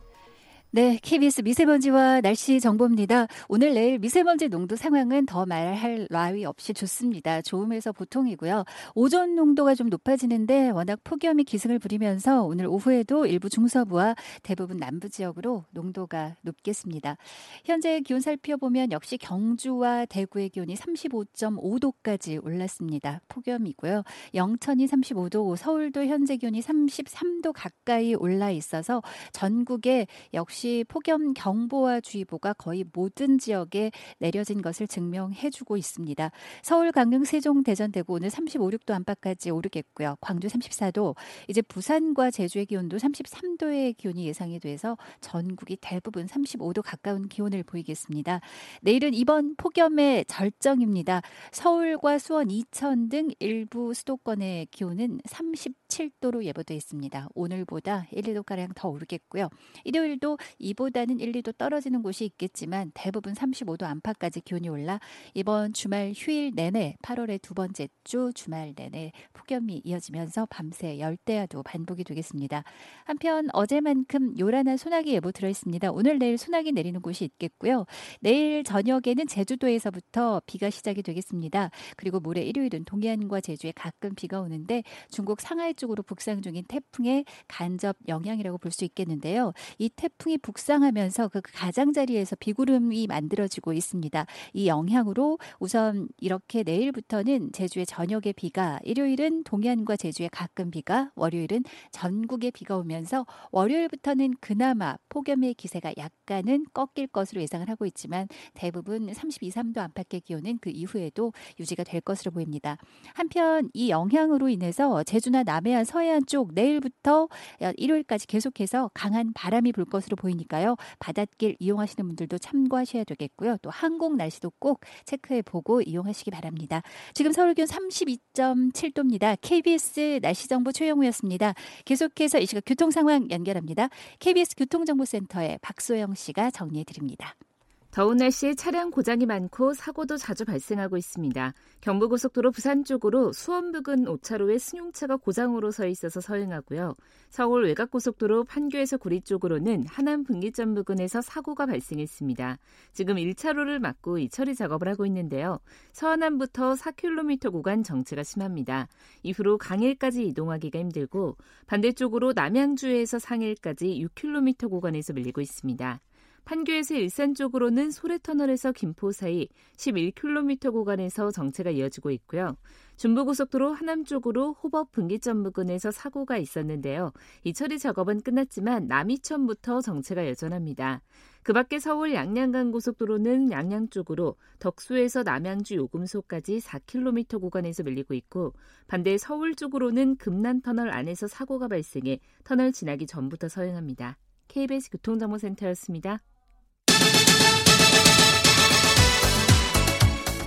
네, KBS 미세먼지와 날씨 정보입니다. 오늘 내일 미세먼지 농도 상황은 더 말할 나위 없이 좋습니다. 좋음에서 보통이고요. 오존 농도가 좀 높아지는데 워낙 폭염이 기승을 부리면서 오늘 오후에도 일부 중서부와 대부분 남부 지역으로 농도가 높겠습니다. 현재 기온 살펴보면 역시 경주와 대구의 기온이 35.5도까지 올랐습니다. 폭염이고요. 영천이 35도, 서울도 현재 기온이 33도 가까이 올라 있어서 전국에 역시 역시 폭염 경보와 주의보가 거의 모든 지역에 내려진 것을 증명해주고 있습니다. 서울, 강릉, 세종, 대전, 대구 오늘 35, 6도 안팎까지 오르겠고요. 광주 34도, 이제 부산과 제주의 기온도 33도의 기온이 예상이 돼서 전국이 대부분 35도 가까운 기온을 보이겠습니다. 내일은 이번 폭염의 절정입니다. 서울과 수원, 이천 등 일부 수도권의 기온은 37도로 예보돼 있습니다. 오늘보다 1, 2도가량 더 오르겠고요. 일요일도 이보다는 1, 2도 떨어지는 곳이 있겠지만 대부분 35도 안팎까지 기온이 올라 이번 주말 휴일 내내 8월의 두 번째 주 주말 내내 폭염이 이어지면서 밤새 열대야도 반복이 되겠습니다. 한편 어제만큼 요란한 소나기 예보 들어 있습니다. 오늘 내일 소나기 내리는 곳이 있겠고요. 내일 저녁에는 제주도에서부터 비가 시작이 되겠습니다. 그리고 모레 일요일은 동해안과 제주에 가끔 비가 오는데 중국 상하이 쪽으로 북상 중인 태풍의 간접 영향이라고 볼 수 있겠는데요. 이 태풍이 북상하면서 그 가장자리에서 비구름이 만들어지고 있습니다. 이 영향으로 우선 이렇게 내일부터는 제주의 저녁에 비가, 일요일은 동해안과 제주에 가끔 비가, 월요일은 전국에 비가 오면서 월요일부터는 그나마 폭염의 기세가 약간은 꺾일 것으로 예상을 하고 있지만 대부분 32, 3도 안팎의 기온은 그 이후에도 유지가 될 것으로 보입니다. 한편 이 영향으로 인해서 제주나 남해안, 서해안 쪽 내일부터 일요일까지 계속해서 강한 바람이 불 것으로 보 이니까요. 바닷길 이용하시는 분들도 참고하셔야 되겠고요. 또 항공 날씨도 꼭 체크해 보고 이용하시기 바랍니다. 지금 서울 기온 32.7도입니다. KBS 날씨 정보 최영우였습니다. 계속해서 이 시각 교통 상황 연결합니다. KBS 교통정보센터의 박소영 씨가 정리해 드립니다. 더운 날씨에 차량 고장이 많고 사고도 자주 발생하고 있습니다. 경부고속도로 부산 쪽으로 수원 부근 5차로에 승용차가 고장으로 서 있어서 서행하고요. 서울 외곽고속도로 판교에서 구리 쪽으로는 하남 분기점 부근에서 사고가 발생했습니다. 지금 1차로를 막고 이 처리 작업을 하고 있는데요. 서안함부터 4km 구간 정체가 심합니다. 이후로 강일까지 이동하기가 힘들고 반대쪽으로 남양주에서 상일까지 6km 구간에서 밀리고 있습니다. 판교에서 일산 쪽으로는 소래터널에서 김포 사이 11km 구간에서 정체가 이어지고 있고요. 중부고속도로 하남 쪽으로 호법 분기점 부근에서 사고가 있었는데요. 이 처리 작업은 끝났지만 남이천부터 정체가 여전합니다. 그 밖에 서울 양양간 고속도로는 양양 쪽으로 덕수에서 남양주 요금소까지 4km 구간에서 밀리고 있고 반대 서울 쪽으로는 금난터널 안에서 사고가 발생해 터널 지나기 전부터 서행합니다. KBS 교통정보센터였습니다.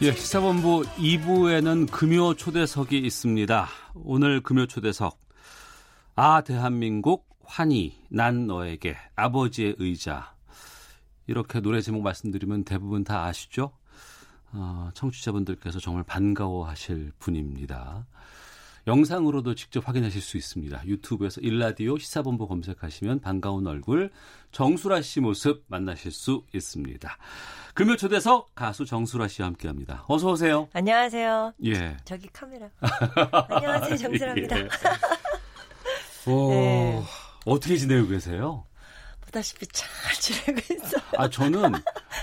예, 시사본부 2부에는 금요 초대석이 있습니다. 오늘 금요 초대석. 아, 대한민국, 환희, 난 너에게, 아버지의 의자. 이렇게 노래 제목 말씀드리면 대부분 다 아시죠? 어, 청취자분들께서 정말 반가워하실 분입니다. 영상으로도 직접 확인하실 수 있습니다. 유튜브에서 일라디오 시사본부 검색하시면 반가운 얼굴 정수라 씨 모습 만나실 수 있습니다. 금요 초대석 가수 정수라 씨와 함께합니다. 어서 오세요. 안녕하세요. 예. 저기 카메라. 안녕하세요 정수라입니다. 예. 오, 네. 어떻게 지내고 계세요? 보다시피 잘 지내고 있어요. 아 저는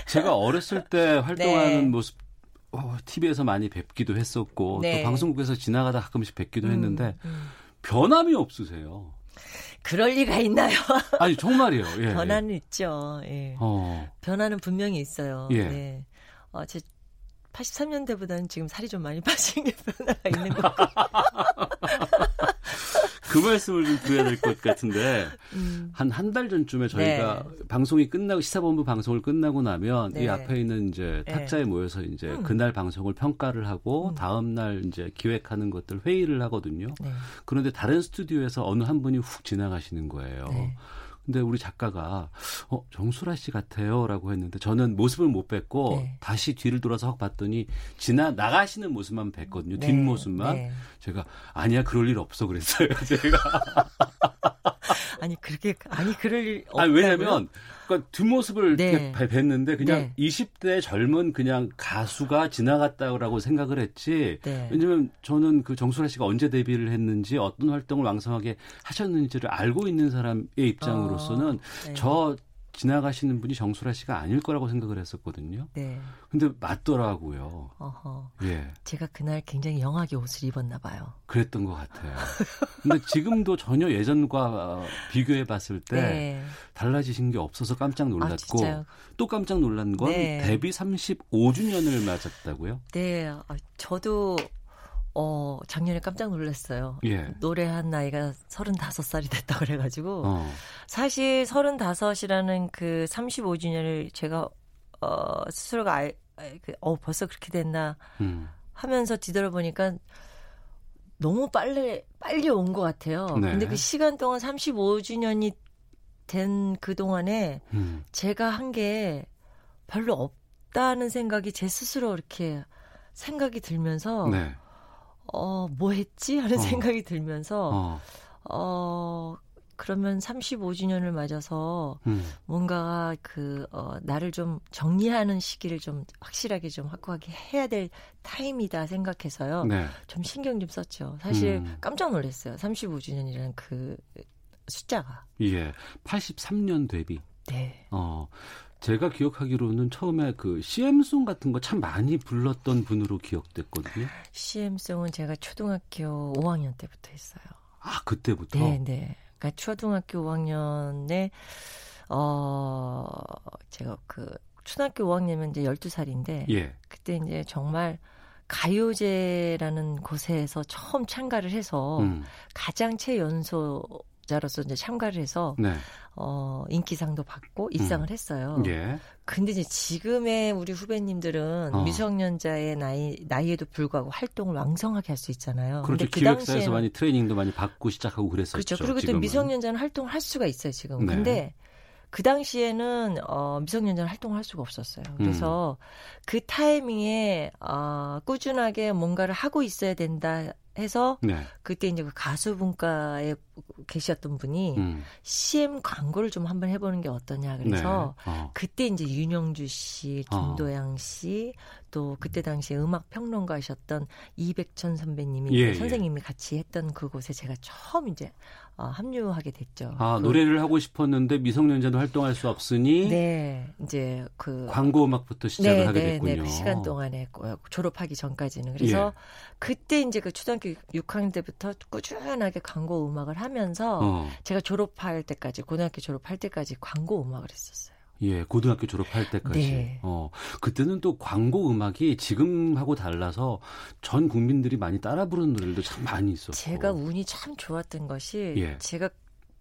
제가 어렸을 때 활동하는 네. 모습 어, TV에서 많이 뵙기도 했었고 네. 또 방송국에서 지나가다 가끔씩 뵙기도 음, 했는데 음. 변함이 없으세요. 그럴 리가 있나요? 아니 정말이요. 예, 변화는 예. 있죠. 예. 어. 변화는 분명히 있어요. 예. 네. 어, 제 83년대보다는 지금 살이 좀 많이 빠진 게 변화가 있는 것 같아요. 그 말씀을 좀 드려야 될 것 같은데 음. 한한 달 전쯤에 저희가 네. 방송이 끝나고 시사본부 방송을 끝나고 나면 네. 이 앞에 있는 이제 네. 탁자에 네. 모여서 이제 음. 그날 방송을 평가를 하고 음. 다음 날 이제 기획하는 것들 회의를 하거든요. 네. 그런데 다른 스튜디오에서 어느 한 분이 훅 지나가시는 거예요. 네. 근데 우리 작가가 어 정수라 씨 같아요라고 했는데 저는 모습을 못 뵀고 네. 다시 뒤를 돌아서 확 봤더니 지나 나가시는 모습만 뵀거든요. 네. 뒷모습만 네. 제가 아니야 그럴 일 없어 그랬어요. 제가 아니 그렇게 아니 그럴 일 없다고요? 아니 왜냐면 그러니까 뒷모습을 네. 뵀는데 그냥 네. 20대 젊은 그냥 가수가 지나갔다고 생각을 했지. 네. 왜냐면 저는 그 정수라 씨가 언제 데뷔를 했는지 어떤 활동을 왕성하게 하셨는지를 알고 있는 사람의 입장으로서는 어, 네. 저 지나가시는 분이 정수라 씨가 아닐 거라고 생각을 했었거든요. 네. 근데 맞더라고요. 어허. 예. 제가 그날 굉장히 영하게 옷을 입었나 봐요. 그랬던 것 같아요. 근데 지금도 전혀 예전과 비교해 봤을 때 네. 달라지신 게 없어서 깜짝 놀랐고 아, 또 깜짝 놀란 건 네. 데뷔 35주년을 맞았다고요? 네. 아, 저도 어, 작년에 깜짝 놀랐어요. 예. 노래한 나이가 35살이 됐다 그래가지고. 어. 사실 35이라는 그 35주년을 제가, 어, 스스로가 알, 그, 어, 벌써 그렇게 됐나 음. 하면서 뒤돌아보니까 너무 빨리, 빨리 온 것 같아요. 네. 근데 그 시간 동안 35주년이 된 그동안에 음. 제가 한 게 별로 없다는 생각이 제 스스로 이렇게 생각이 들면서 네. 어, 뭐 했지? 하는 어. 생각이 들면서 어. 어, 그러면 35주년을 맞아서 음. 뭔가 그, 어, 나를 좀 정리하는 시기를 좀 확실하게 좀 확고하게 해야 될 타임이다 생각해서요. 네. 좀 신경 좀 썼죠. 사실 음. 깜짝 놀랐어요. 35주년이라는 그 숫자가. 예. 83년 데뷔. 네. 어. 제가 기억하기로는 처음에 그 CM송 같은 거 참 많이 불렀던 분으로 기억됐거든요. CM송은 제가 초등학교 5학년 때부터 했어요. 아, 그때부터? 네, 네. 그러니까 초등학교 5학년에 어 제가 그 초등학교 5학년이면 이제 12살인데 예. 그때 이제 정말 가요제라는 곳에서 처음 참가를 해서 음. 가장 최연소 자로서 이제 참가를 해서 네. 어 인기상도 받고 입상을 음. 했어요. 예. 근데 이제 지금의 우리 후배님들은 어. 미성년자의 나이 나이에도 불구하고 활동을 왕성하게 할 수 있잖아요. 그렇죠. 그 기획사에서 당시에는- 많이 트레이닝도 많이 받고 시작하고 그랬었죠. 그렇죠. 그리고 또 지금은. 미성년자는 활동을 할 수가 있어요, 지금. 네. 근데 그 당시에는 어, 미성년자는 활동을 할 수가 없었어요. 그래서 음. 그 타이밍에 어, 꾸준하게 뭔가를 하고 있어야 된다 해서 네. 그때 이제 그 가수 분과에 계셨던 분이 음. CM 광고를 좀 한번 해보는 게 어떠냐 그래서 네. 어. 그때 이제 윤영주 씨, 어. 김도양 씨, 또 그때 당시에 음악 평론가이셨던 이백천 선배님이 예, 예. 선생님이 같이 했던 그곳에 제가 처음 이제 어, 합류하게 됐죠. 아, 그- 노래를 하고 싶었는데 미성년자도 활동할 수 없으니 네, 이제 그 광고 음악부터 시작을 네, 하게 네, 됐군요. 네, 그 시간 동안에 그 졸업하기 전까지는 그래서 예. 그때 이제 그 초등학교 6학년 때부터 꾸준하게 광고 음악을 하면서 어. 제가 졸업할 때까지 고등학교 졸업할 때까지 광고 음악을 했었어요. 예, 고등학교 졸업할 때까지. 네. 어, 그때는 또 광고 음악이 지금하고 달라서 전 국민들이 많이 따라 부르는 노래들도 참 많이 있었고. 제가 운이 참 좋았던 것이 예. 제가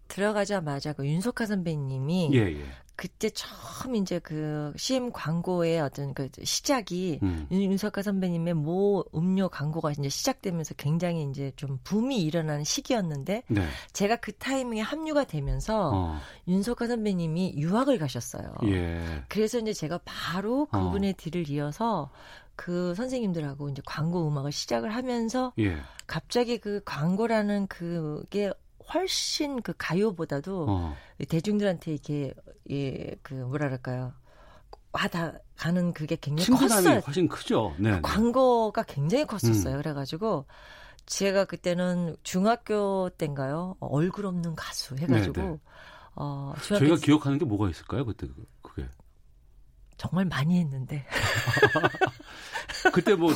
들어가자마자 그 윤석하 선배님이 예, 예. 그때 처음 이제 그 CM 광고의 어떤 그 시작이 음. 윤- 윤석하 선배님의 모 음료 광고가 이제 시작되면서 굉장히 이제 좀 붐이 일어나는 시기였는데 네. 제가 그 타이밍에 합류가 되면서 어. 윤석하 선배님이 유학을 가셨어요. 예. 그래서 이제 제가 바로 어. 그분의 뒤를 이어서 그 선생님들하고 이제 광고 음악을 시작을 하면서 예. 갑자기 그 광고라는 그게 훨씬 그 가요보다도 어. 대중들한테 이렇게 예그 뭐랄까요 와다 가는 그게 굉장히 컸어요. 훨씬 크죠. 네. 네. 광고가 굉장히 컸었어요. 음. 그래가지고 제가 그때는 중학교 때인가요? 어, 얼굴 없는 가수 해가지고 네, 네. 어 저희가 기억하는 게 뭐가 있을까요? 그때 그- 그게. 정말 많이 했는데 그때 뭐, 요-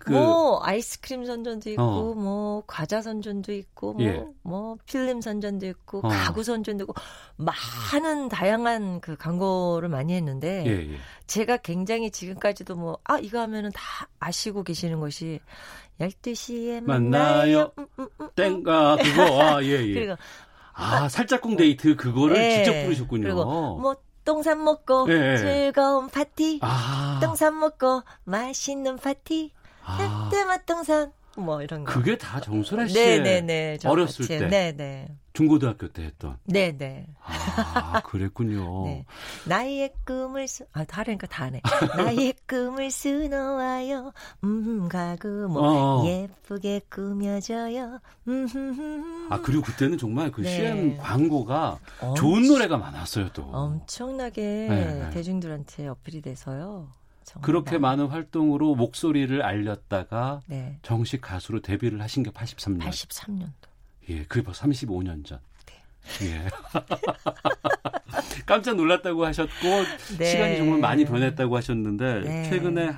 그, 뭐 아이스크림 선전도 있고 어. 뭐 과자 선전도 있고 뭐, 예. 뭐 필름 선전도 있고 어. 가구 선전도 있고 많은 다양한 그 광고를 많이 했는데 예, 예. 제가 굉장히 지금까지도 뭐 아 이거 하면은 다 아시고 계시는 것이 12시에 만나요. 만나요. 음, 음, 음, 땡가, 그거, 아, 예, 예. 그리고 아, 살짝꿍 데이트 그거를 예. 직접 부르셨군요. 그리고 뭐 똥산 먹고 예, 예. 즐거운 파티. 아, 똥산 먹고 맛있는 파티. 아, 뜨맛 똥산. 뭐 이런 거. 그게 다 정소라 씨의 네네네. 어렸을 때. 네네. 중고등학교 때 했던. 네 네. 아, 그랬군요. 네. 나의 꿈을 쓰, 아, 다르니까 다 하네. 나의 꿈을 수놓아요. 음, 가구 뭐, 어. 예쁘게 꾸며져요. 음, 아, 그리고 그때는 정말 그 네. CM 광고가 엄- 좋은 노래가 많았어요, 또. 엄청나게 네. 대중들한테 어필이 돼서요. 정말 그렇게 많- 많은 활동으로 목소리를 알렸다가 네. 정식 가수로 데뷔를 하신 게 83년. 83년도. 예, 그게 벌써 35년 전. 네. 예. 깜짝 놀랐다고 하셨고 네. 시간이 정말 많이 변했다고 하셨는데 네. 최근에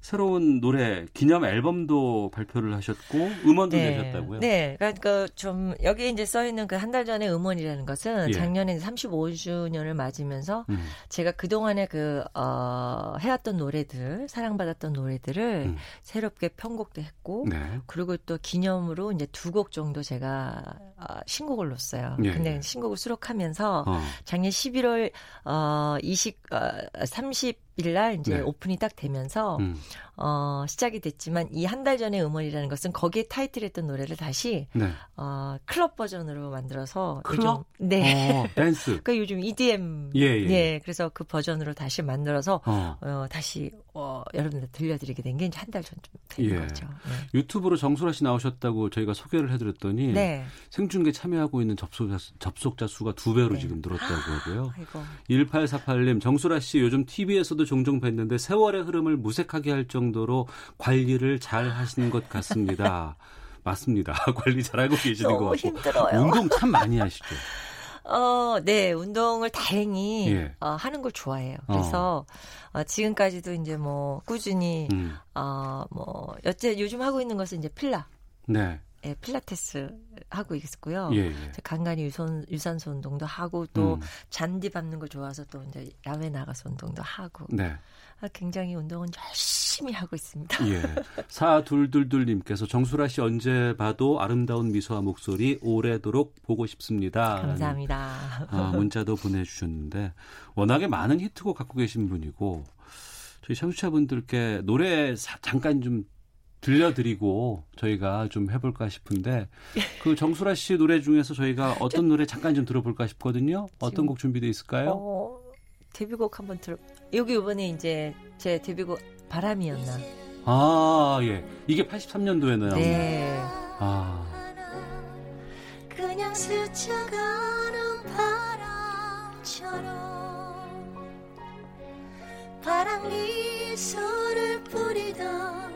새로운 노래 기념 앨범도 발표를 하셨고 음원도 내셨다고요? 네, 그러니까 좀 여기 이제 써 있는 그 한 달 전의 음원이라는 것은 예. 작년에 35주년을 맞으면서 음, 제가 그 동안에 그 어, 해왔던 노래들, 사랑받았던 노래들을 음. 새롭게 편곡도 했고, 네. 그리고 또 기념으로 이제 두 곡 정도 제가 어, 신곡을 냈어요. 예, 근데 예. 신곡을 수록하면서 어. 작년 11월 어 20, 어, 30 일날 이제 네. 오픈이 딱 되면서 음. 어, 시작이 됐지만 이 한 달 전의 음원이라는 것은 거기에 타이틀했던 노래를 다시 네. 어, 클럽 버전으로 만들어서 클럽? 요즘 네. 어, 댄스. 그 요즘 EDM 예, 예. 네, 그래서 그 버전으로 다시 만들어서 어. 어, 다시 어, 여러분들 들려드리게 된 게 이제 한 달 전쯤 된 예. 거죠. 네. 유튜브로 정수라 씨 나오셨다고 저희가 소개를 해드렸더니 네. 생중계 참여하고 있는 접속자, 수- 접속자 수가 두 배로 네. 지금 늘었다고 하고요. 아이고. 1848님, 정수라 씨 요즘 TV에서도 종종 뵀는데 세월의 흐름을 무색하게 할 정도로 관리를 잘 하시는 것 같습니다. 맞습니다. 관리 잘하고 계시는 것 같고. 힘들어요. 운동 참 많이 하시죠. 어, 네, 운동을 다행히 예. 어, 하는 걸 좋아해요. 그래서 어, 지금까지도 이제 뭐 꾸준히 음. 어, 뭐 여태 요즘 하고 있는 것은 이제 필라, 네. 예, 필라테스 하고 있고요. 예, 예. 간간히 유선, 유산소 운동도 하고 또 음. 잔디 밟는 거 좋아서 또 이제 야외 나가서 운동도 하고 네. 아, 굉장히 운동은 열심히 하고 있습니다. 예. 사둘둘둘님께서 정수라 씨 언제 봐도 아름다운 미소와 목소리 오래도록 보고 싶습니다. 감사합니다. 아, 문자도 보내주셨는데 워낙에 많은 히트곡 갖고 계신 분이고 저희 청취자분들께 노래 사- 잠깐 좀 들려드리고 저희가 좀 해볼까 싶은데 그 정수라 씨 노래 중에서 저희가 어떤 노래 잠깐 좀 들어볼까 싶거든요. 어떤 곡 준비돼 있을까요? 어, 데뷔곡 한번 들어. 여기 이번에 이제 제 데뷔곡 바람이었나. 아 예, 이게 83년도에는 네. 아 그냥 스쳐가는 바람처럼 바람 미소를 뿌리던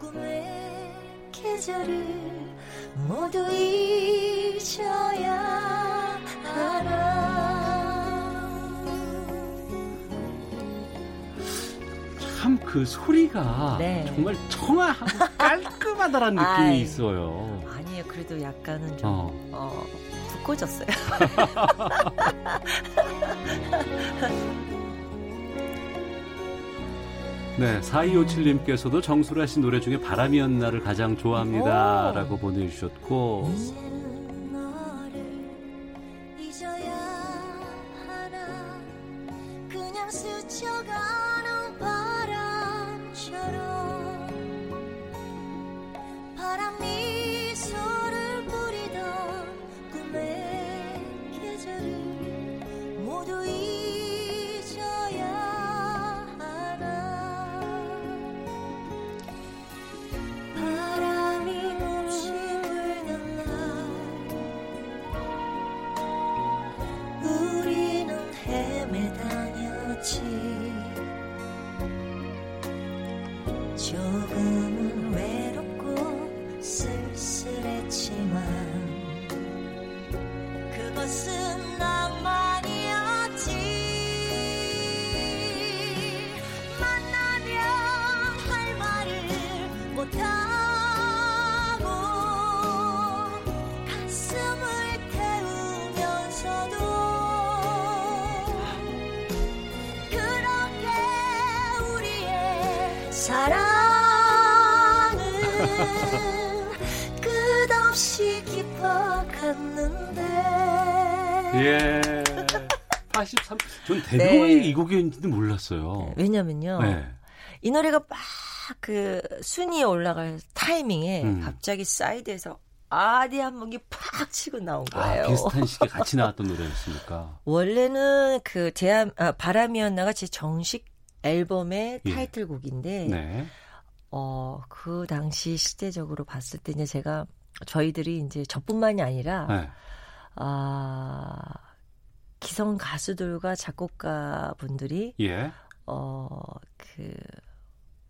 꿈의 계절을 모두 잊어야 하나 그 소리가 네. 정말 청아하고 깔끔하다라는 느낌이 아이. 있어요. 아니에요. 그래도 약간은 좀 어. 어, 두꺼졌어요. 네, 4257님께서도 정수라 씨 노래 중에 바람이었나를 가장 좋아합니다. 오. 라고 보내주셨고, 이제는 너를 잊어야 하나 그냥 스쳐가는 바람처 데뷔곡이 네. 이 곡이었는지도 몰랐어요. 왜냐면요. 네. 이 노래가 막 그 순위에 올라갈 타이밍에 음. 갑자기 사이드에서 아 대한민국이 팍 치고 나온 아, 거예요. 비슷한 시기에 같이 나왔던 노래였습니까? 원래는 그 대한 아, 바람이었나가 제 정식 앨범의 예. 타이틀곡인데 네. 어, 그 당시 시대적으로 봤을 때 이제 제가 저희들이 이제 저뿐만이 아니라 네. 아 기성 가수들과 작곡가 분들이 예. 어그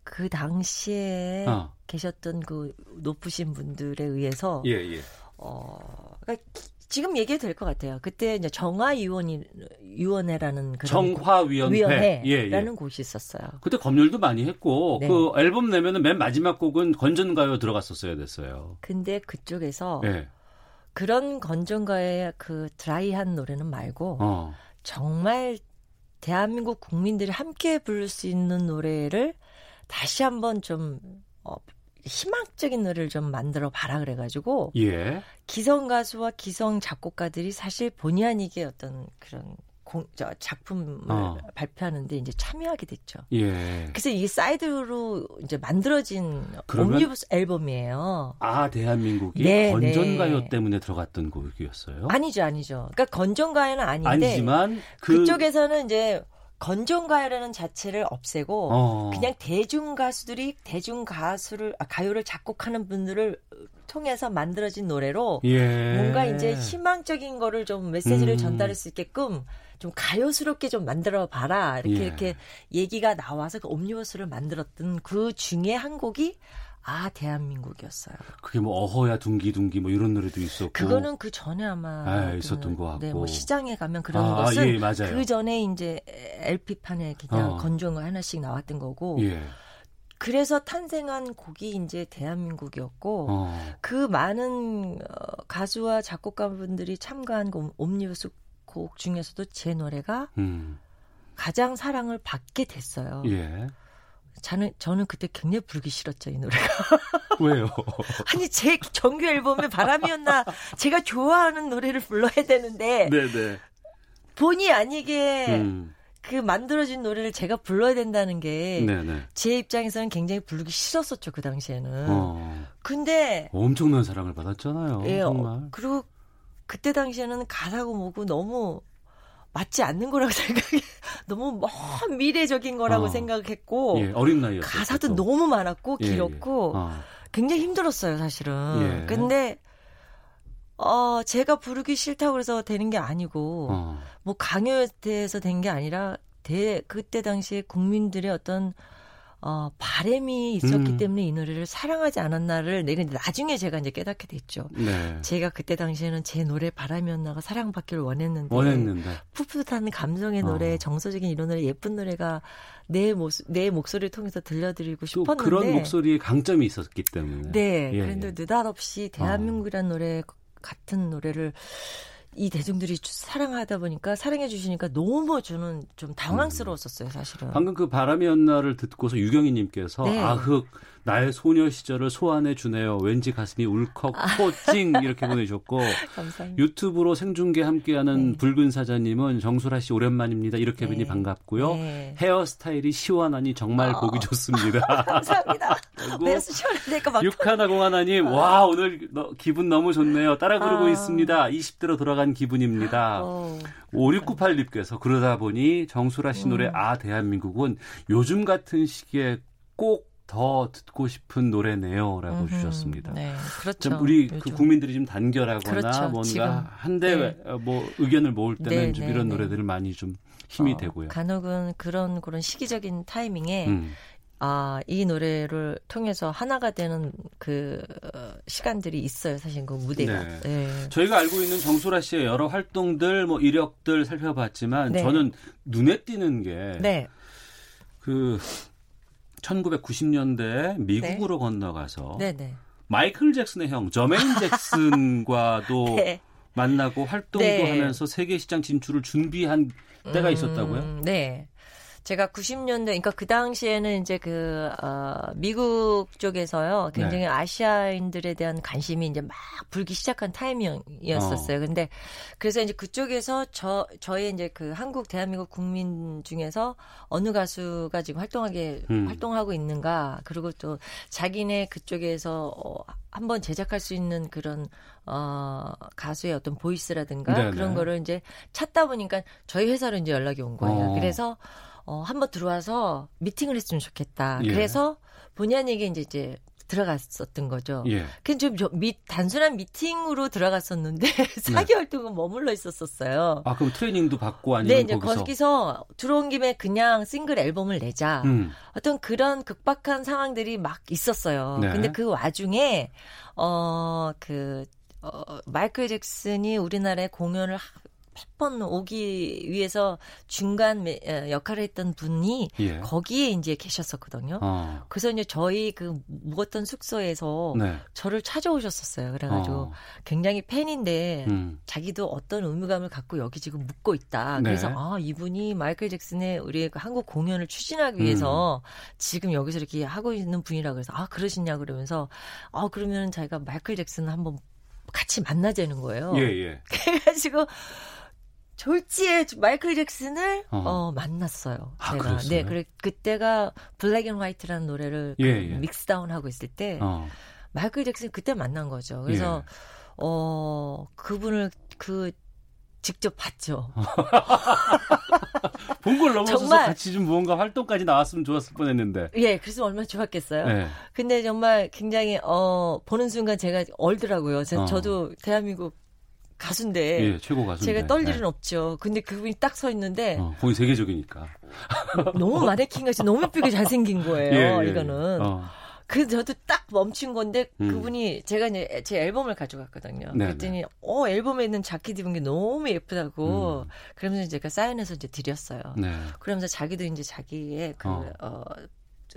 그 당시에 어. 계셨던 그 높으신 분들에 의해서 예, 예. 어 그러니까 기- 지금 얘기해도 될 것 같아요. 그때 이제 정화위원이 위원회라는 그런 정화위원회. 위원회라는 예, 예. 곳이 있었어요. 그때 검열도 많이 했고, 네. 그 앨범 내면은 맨 마지막 곡은 건전가요 들어갔었어야 됐어요. 근데 그쪽에서 예. 그런 건전가의 그 드라이한 노래는 말고 어. 정말 대한민국 국민들이 함께 부를 수 있는 노래를 다시 한번 좀 어, 희망적인 노래를 좀 만들어 봐라 그래가지고 예. 기성 가수와 기성 작곡가들이 사실 본의 아니게 어떤 그런 공, 저 작품을 어. 발표하는데 이제 참여하게 됐죠. 예. 그래서 이게 사이드로 이제 만들어진 옴니버스 앨범이에요. 아 대한민국이 네, 건전가요 네. 때문에 들어갔던 곡이었어요. 아니죠, 아니죠. 그러니까 건전가요는 아닌데 아니지만 그 그쪽에서는 이제 건전가요라는 자체를 없애고 어. 그냥 대중 가수들이 대중 가수를 아, 가요를 작곡하는 분들을 통해서 만들어진 노래로 예. 뭔가 이제 희망적인 거를 좀 메시지를 음. 전달할 수 있게끔 좀 가요스럽게 좀 만들어 봐라 이렇게 예. 이렇게 얘기가 나와서 그 옴니버스를 만들었던 그 중에 한 곡이 아 대한민국이었어요. 그게 뭐 어허야 둥기둥기 뭐 이런 노래도 있었고 그거는 그 전에 아마 아, 그, 있었던 것 같고. 네, 뭐 시장에 가면 그런 아, 것은 예, 맞아요. 그 전에 이제 LP 판에 그냥 어. 건조한 거 하나씩 나왔던 거고. 예. 그래서 탄생한 곡이 이제 대한민국이었고 어. 그 많은 어, 가수와 작곡가분들이 참가한 그 옴니버스 곡 중에서도 제 노래가 음. 가장 사랑을 받게 됐어요. 예. 저는 저는 그때 굉장히 부르기 싫었죠 이 노래가. 왜요? 아니 제 정규 앨범에 바람이었나 제가 좋아하는 노래를 불러야 되는데 네, 네. 본의 아니게 음. 그 만들어진 노래를 제가 불러야 된다는 게 제. 입장에서는 굉장히 부르기 싫었었죠 그 당시에는. 어. 근데 엄청난 사랑을 받았잖아요. 예, 어, 정말. 그리고 그때 당시에는 가사고 뭐고 너무 맞지 않는 거라고 생각해. 너무 먼 미래적인 거라고 어. 생각했고 예, 어린 나이였어요. 가사도 또. 너무 많았고 예, 예. 길었고 어. 굉장히 힘들었어요, 사실은. 예. 근데 어 제가 부르기 싫다고 그래서 되는 게 아니고 어. 뭐 강요에 대해서 된 게 아니라 대 그때 당시에 국민들의 어떤 어 바램이 있었기 음. 때문에 이 노래를 사랑하지 않았나를 내가 나중에 제가 이제 깨닫게 됐죠. 네. 제가 그때 당시에는 제 노래 바람이었나가 사랑받기를 원했는데 원했는데. 풋풋한 감성의 노래, 어. 정서적인 이런 노래, 예쁜 노래가 내 모습, 내 목소리를 통해서 들려드리고 또 싶었는데 그런 목소리에 강점이 있었기 때문에. 네, 예, 그런데 예. 느닷없이 대한민국이라는 노래 같은 노래를 이 대중들이 주- 사랑하다 보니까 사랑해 주시니까 너무 저는 좀 당황스러웠었어요, 사실은. 방금 그 바람이었나를 듣고서 유경희님께서 네. 아흑 나의 소녀 시절을 소환해 주네요. 왠지 가슴이 울컥 코찡 이렇게 보내주셨고 감사합니다. 유튜브로 생중계 함께하는 네. 붉은 사자님은 정수라 씨 오랜만입니다. 이렇게 뵈니 네. 반갑고요. 네. 헤어스타일이 시원하니 정말 아. 보기 좋습니다. 감사합니다. 그리고 그래서 시원하니까 막 육하나공 하나님, 와, 오늘 너- 기분 너무 좋네요. 따라 부르고 아. 있습니다. 20대로 돌아간 기분입니다. 어, 5698님께서 그러다 보니 정수라 씨 노래 음. 아, 대한민국은 요즘 같은 시기에 꼭 더 듣고 싶은 노래네요. 라고 음흠. 주셨습니다. 네, 그렇죠. 좀 우리 그. 국민들이 좀 단결하거나 그렇죠. 뭔가. 한데 네. 뭐 의견을 모을 때는 네, 좀 네, 이런 네. 노래들을 많이 좀 힘이 어, 되고요. 간혹은 그런 그런 시기적인 타이밍에 음. 아, 이 노래를 통해서 하나가 되는 그 어, 시간들이 있어요. 사실 그 무대가. 네. 네. 저희가 알고 있는 정수라 씨의 여러 활동들, 뭐 이력들 살펴봤지만 네. 저는 눈에 띄는 게 네. 그 1990년대 미국으로 건너가서 네, 네. 마이클 잭슨의 형 저메인 잭슨과도 네. 만나고 활동도 네. 하면서 세계 시장 진출을 준비한 때가 음, 있었다고요? 네. 제가 90년대, 그러니까 그 당시에는 이제 그, 어, 미국 쪽에서요, 굉장히 네. 아시아인들에 대한 관심이 이제 막 불기 시작한 타이밍이었었어요. 근데, 그래서 이제 그쪽에서 저, 저희 이제 그 한국, 대한민국 국민 중에서 어느 가수가 지금 활동하게, 음. 활동하고 있는가, 그리고 또 자기네 그쪽에서 어, 한번 제작할 수 있는 그런, 어, 가수의 어떤 보이스라든가 네네. 그런 거를 이제 찾다 보니까 저희 회사로 이제 연락이 온 거예요. 어. 그래서 어, 한번 들어와서 미팅을 했으면 좋겠다. 예. 그래서 본의 아니게 이제, 이제 들어갔었던 거죠. 예. 그냥 좀 저- 미, 단순한 미팅으로 들어갔었는데 4개월 동안 머물러 있었었어요. 아 그럼 트레이닝도 받고 아니면 네, 이제 거기서 거기서 들어온 김에 그냥 싱글 앨범을 내자. 음. 어떤 그런 극박한 상황들이 막 있었어요. 네. 근데 그 와중에 어그 어, 마이클 잭슨이 우리나라에 공연을 몇번 오기 위해서 중간 매- 어, 역할을 했던 분이 예. 거기에 이제 계셨었거든요. 어. 그래서 이제 저희 그 묵었던 숙소에서 네. 저를 찾아오셨었어요. 그래가지고 어. 굉장히 팬인데 음. 자기도 어떤 의무감을 갖고 여기 지금 묵고 있다. 네. 그래서 아 이분이 마이클 잭슨의 우리의 그 한국 공연을 추진하기 위해서 음. 지금 여기서 이렇게 하고 있는 분이라 그래서 아 그러시냐 그러면서 아 그러면 자기가 마이클 잭슨 한번 같이 만나자는 거예요. 예, 예. 그래가지고 졸지에 마이클 잭슨을 어. 어, 만났어요. 아, 제가. 그랬어요? 네, 그래 그때가 Black and White라는 노래를 그 예, 예. mixdown 하고 있을 때 어. 마이클 잭슨 그때 만난 거죠. 그래서 예. 어 그분을 그 직접 봤죠. 본 걸 넘어서서 정말- 같이 좀 무언가 활동까지 나왔으면 좋았을 뻔했는데. 예, 그래서 얼마나 좋았겠어요. 네. 근데 정말 굉장히 어 보는 순간 제가 얼더라고요. 제- 어. 저도 대한민국 가수인데 예, 최고 가수인데. 제가 떨 네. 일은 없죠. 근데 그분이 딱 서 있는데 어, 거기 세계적이니까. 너무 마네킹 같이 너무 예쁘게 잘생긴 거예요. 예, 예, 이거는. 어. 그 저도 딱 멈춘 건데 음. 그분이 제가 이제 제 앨범을 가져갔거든요. 네네. 그랬더니 어 앨범에 있는 자켓 입은 게 너무 예쁘다고 음. 그러면서 제가 사인해서 이제 드렸어요. 네. 그러면서 자기도 이제 자기의 그 어. 어.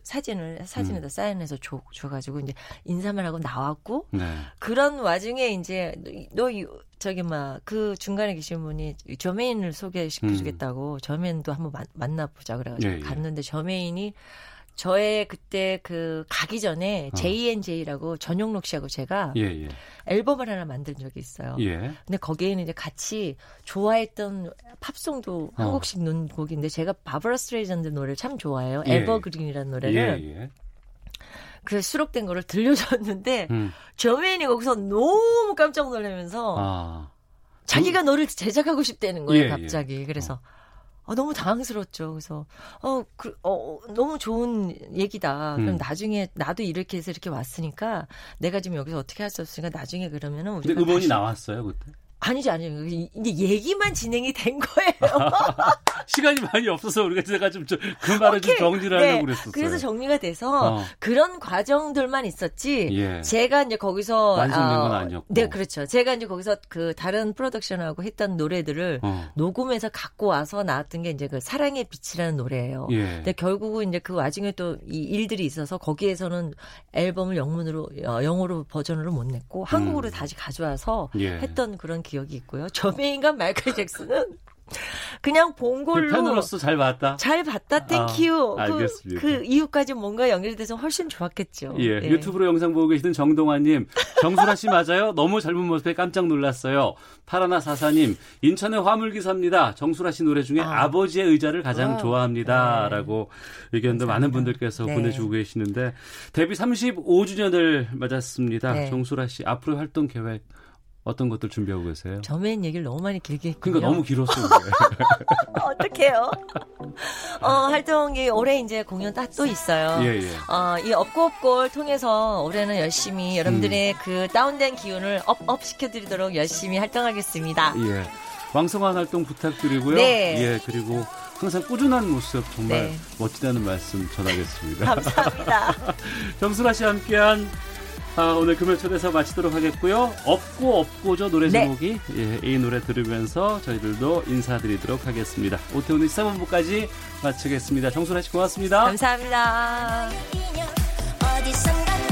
사진을 사진에다 음. 사인해서 줘 줘가지고 이제 인사만 하고 나왔고 네. 그런 와중에 이제 너 이- 저기 막 그 중간에 계신 분이 저메인을 소개시켜주겠다고 저메인도 한번 만, 만나보자 그래가지고 음. 예, 예. 갔는데 저메인이 저의 그때 그 가기 전에 어. JNJ라고 전용록 씨하고 제가 예, 예. 앨범을 하나 만든 적이 있어요. 예. 근데 거기에는 이제 같이 좋아했던 팝송도 어. 한 곡씩 넣은 곡인데 제가 바브라 스트라이샌드 노래를 참 좋아해요. 예. Evergreen이라는 노래를 예, 예. 그 수록된 거를 들려줬는데 음. 저메인이 거기서 너무 깜짝 놀라면서 아. 자기가 너를 제작하고 싶다는 거예요, 예, 예. 갑자기. 그래서 아, 너무 당황스럽죠. 그래서 어, 그, 어, 너무 좋은 얘기다. 그럼 음. 나중에 나도 이렇게 해서 이렇게 왔으니까 내가 지금 여기서 어떻게 할 수 없으니까 나중에 그러면은 근데 우리가 음원이 다시- 나왔어요, 그때? 아니죠, 아니죠. 이제 얘기만 진행이 된 거예요. 시간이 많이 없어서 우리가 제가 좀 그 말을 좀 오케이. 정리를 네, 하려고 그랬었어요. 그래서 정리가 돼서 어. 그런 과정들만 있었지. 예. 제가 이제 거기서 완성된 건 어, 아니었고. 네, 그렇죠. 제가 이제 거기서 그 다른 프로덕션하고 했던 노래들을 어. 녹음해서 갖고 와서 나왔던 게 이제 그 사랑의 빛이라는 노래예요. 예. 근데 결국은 이제 그 와중에 또 이 일들이 있어서 거기에서는 앨범을 영문으로 어, 영어로 버전으로 못 냈고 한국으로 다시 가져와서 음. 예. 했던 그런 기억이 있고요. 저메인과 마이클 잭슨은 그냥 본그 걸로 팬으로서 잘 봤다? 잘 봤다, thank you. 아, 그, 알겠습니다. 그 이후까지 뭔가 연결돼서 훨씬 좋았겠죠. 예, 예. 유튜브로 영상 보고 계시는 정동환 님, 정수라 씨 맞아요? 너무 젊은 모습에 깜짝 놀랐어요. 파라나 사사 님, 인천의 화물 기사입니다. 정수라 씨 노래 중에 아. 버지의 의자를 가장 아, 좋아합니다. 네. 라고 의견도 많은 분들께서 네. 보내 주고 계시는데, 데뷔 35주년을 맞았습니다. 네. 정수라 씨, 앞으로 활동 계획 어떤 것들 준비하고 계세요? 저메인 얘기를 너무 많이 길게 했군요. 그러니까 너무 길었어요. 어떡해요. 어, 활동이 올해 이제 공연 딱 또 있어요. 예, 예. 어, 이 업고 업고를 통해서 올해는 열심히 여러분들의 음. 그 다운된 기운을 업업 시켜드리도록 열심히 활동하겠습니다. 예. 왕성한 활동 부탁드리고요. 네. 예, 그리고 항상 꾸준한 모습 정말 네. 멋지다는 말씀 전하겠습니다. 감사합니다. 정수라 씨와 함께한 아, 오늘 금요 초대서 마치도록 하겠고요. 없고 없고죠 노래 네. 제목이 예, 이 노래 들으면서 저희들도 인사드리도록 하겠습니다. 오태훈의 시사본부까지 마치겠습니다. 정수라 씨 고맙습니다. 감사합니다. 어디선가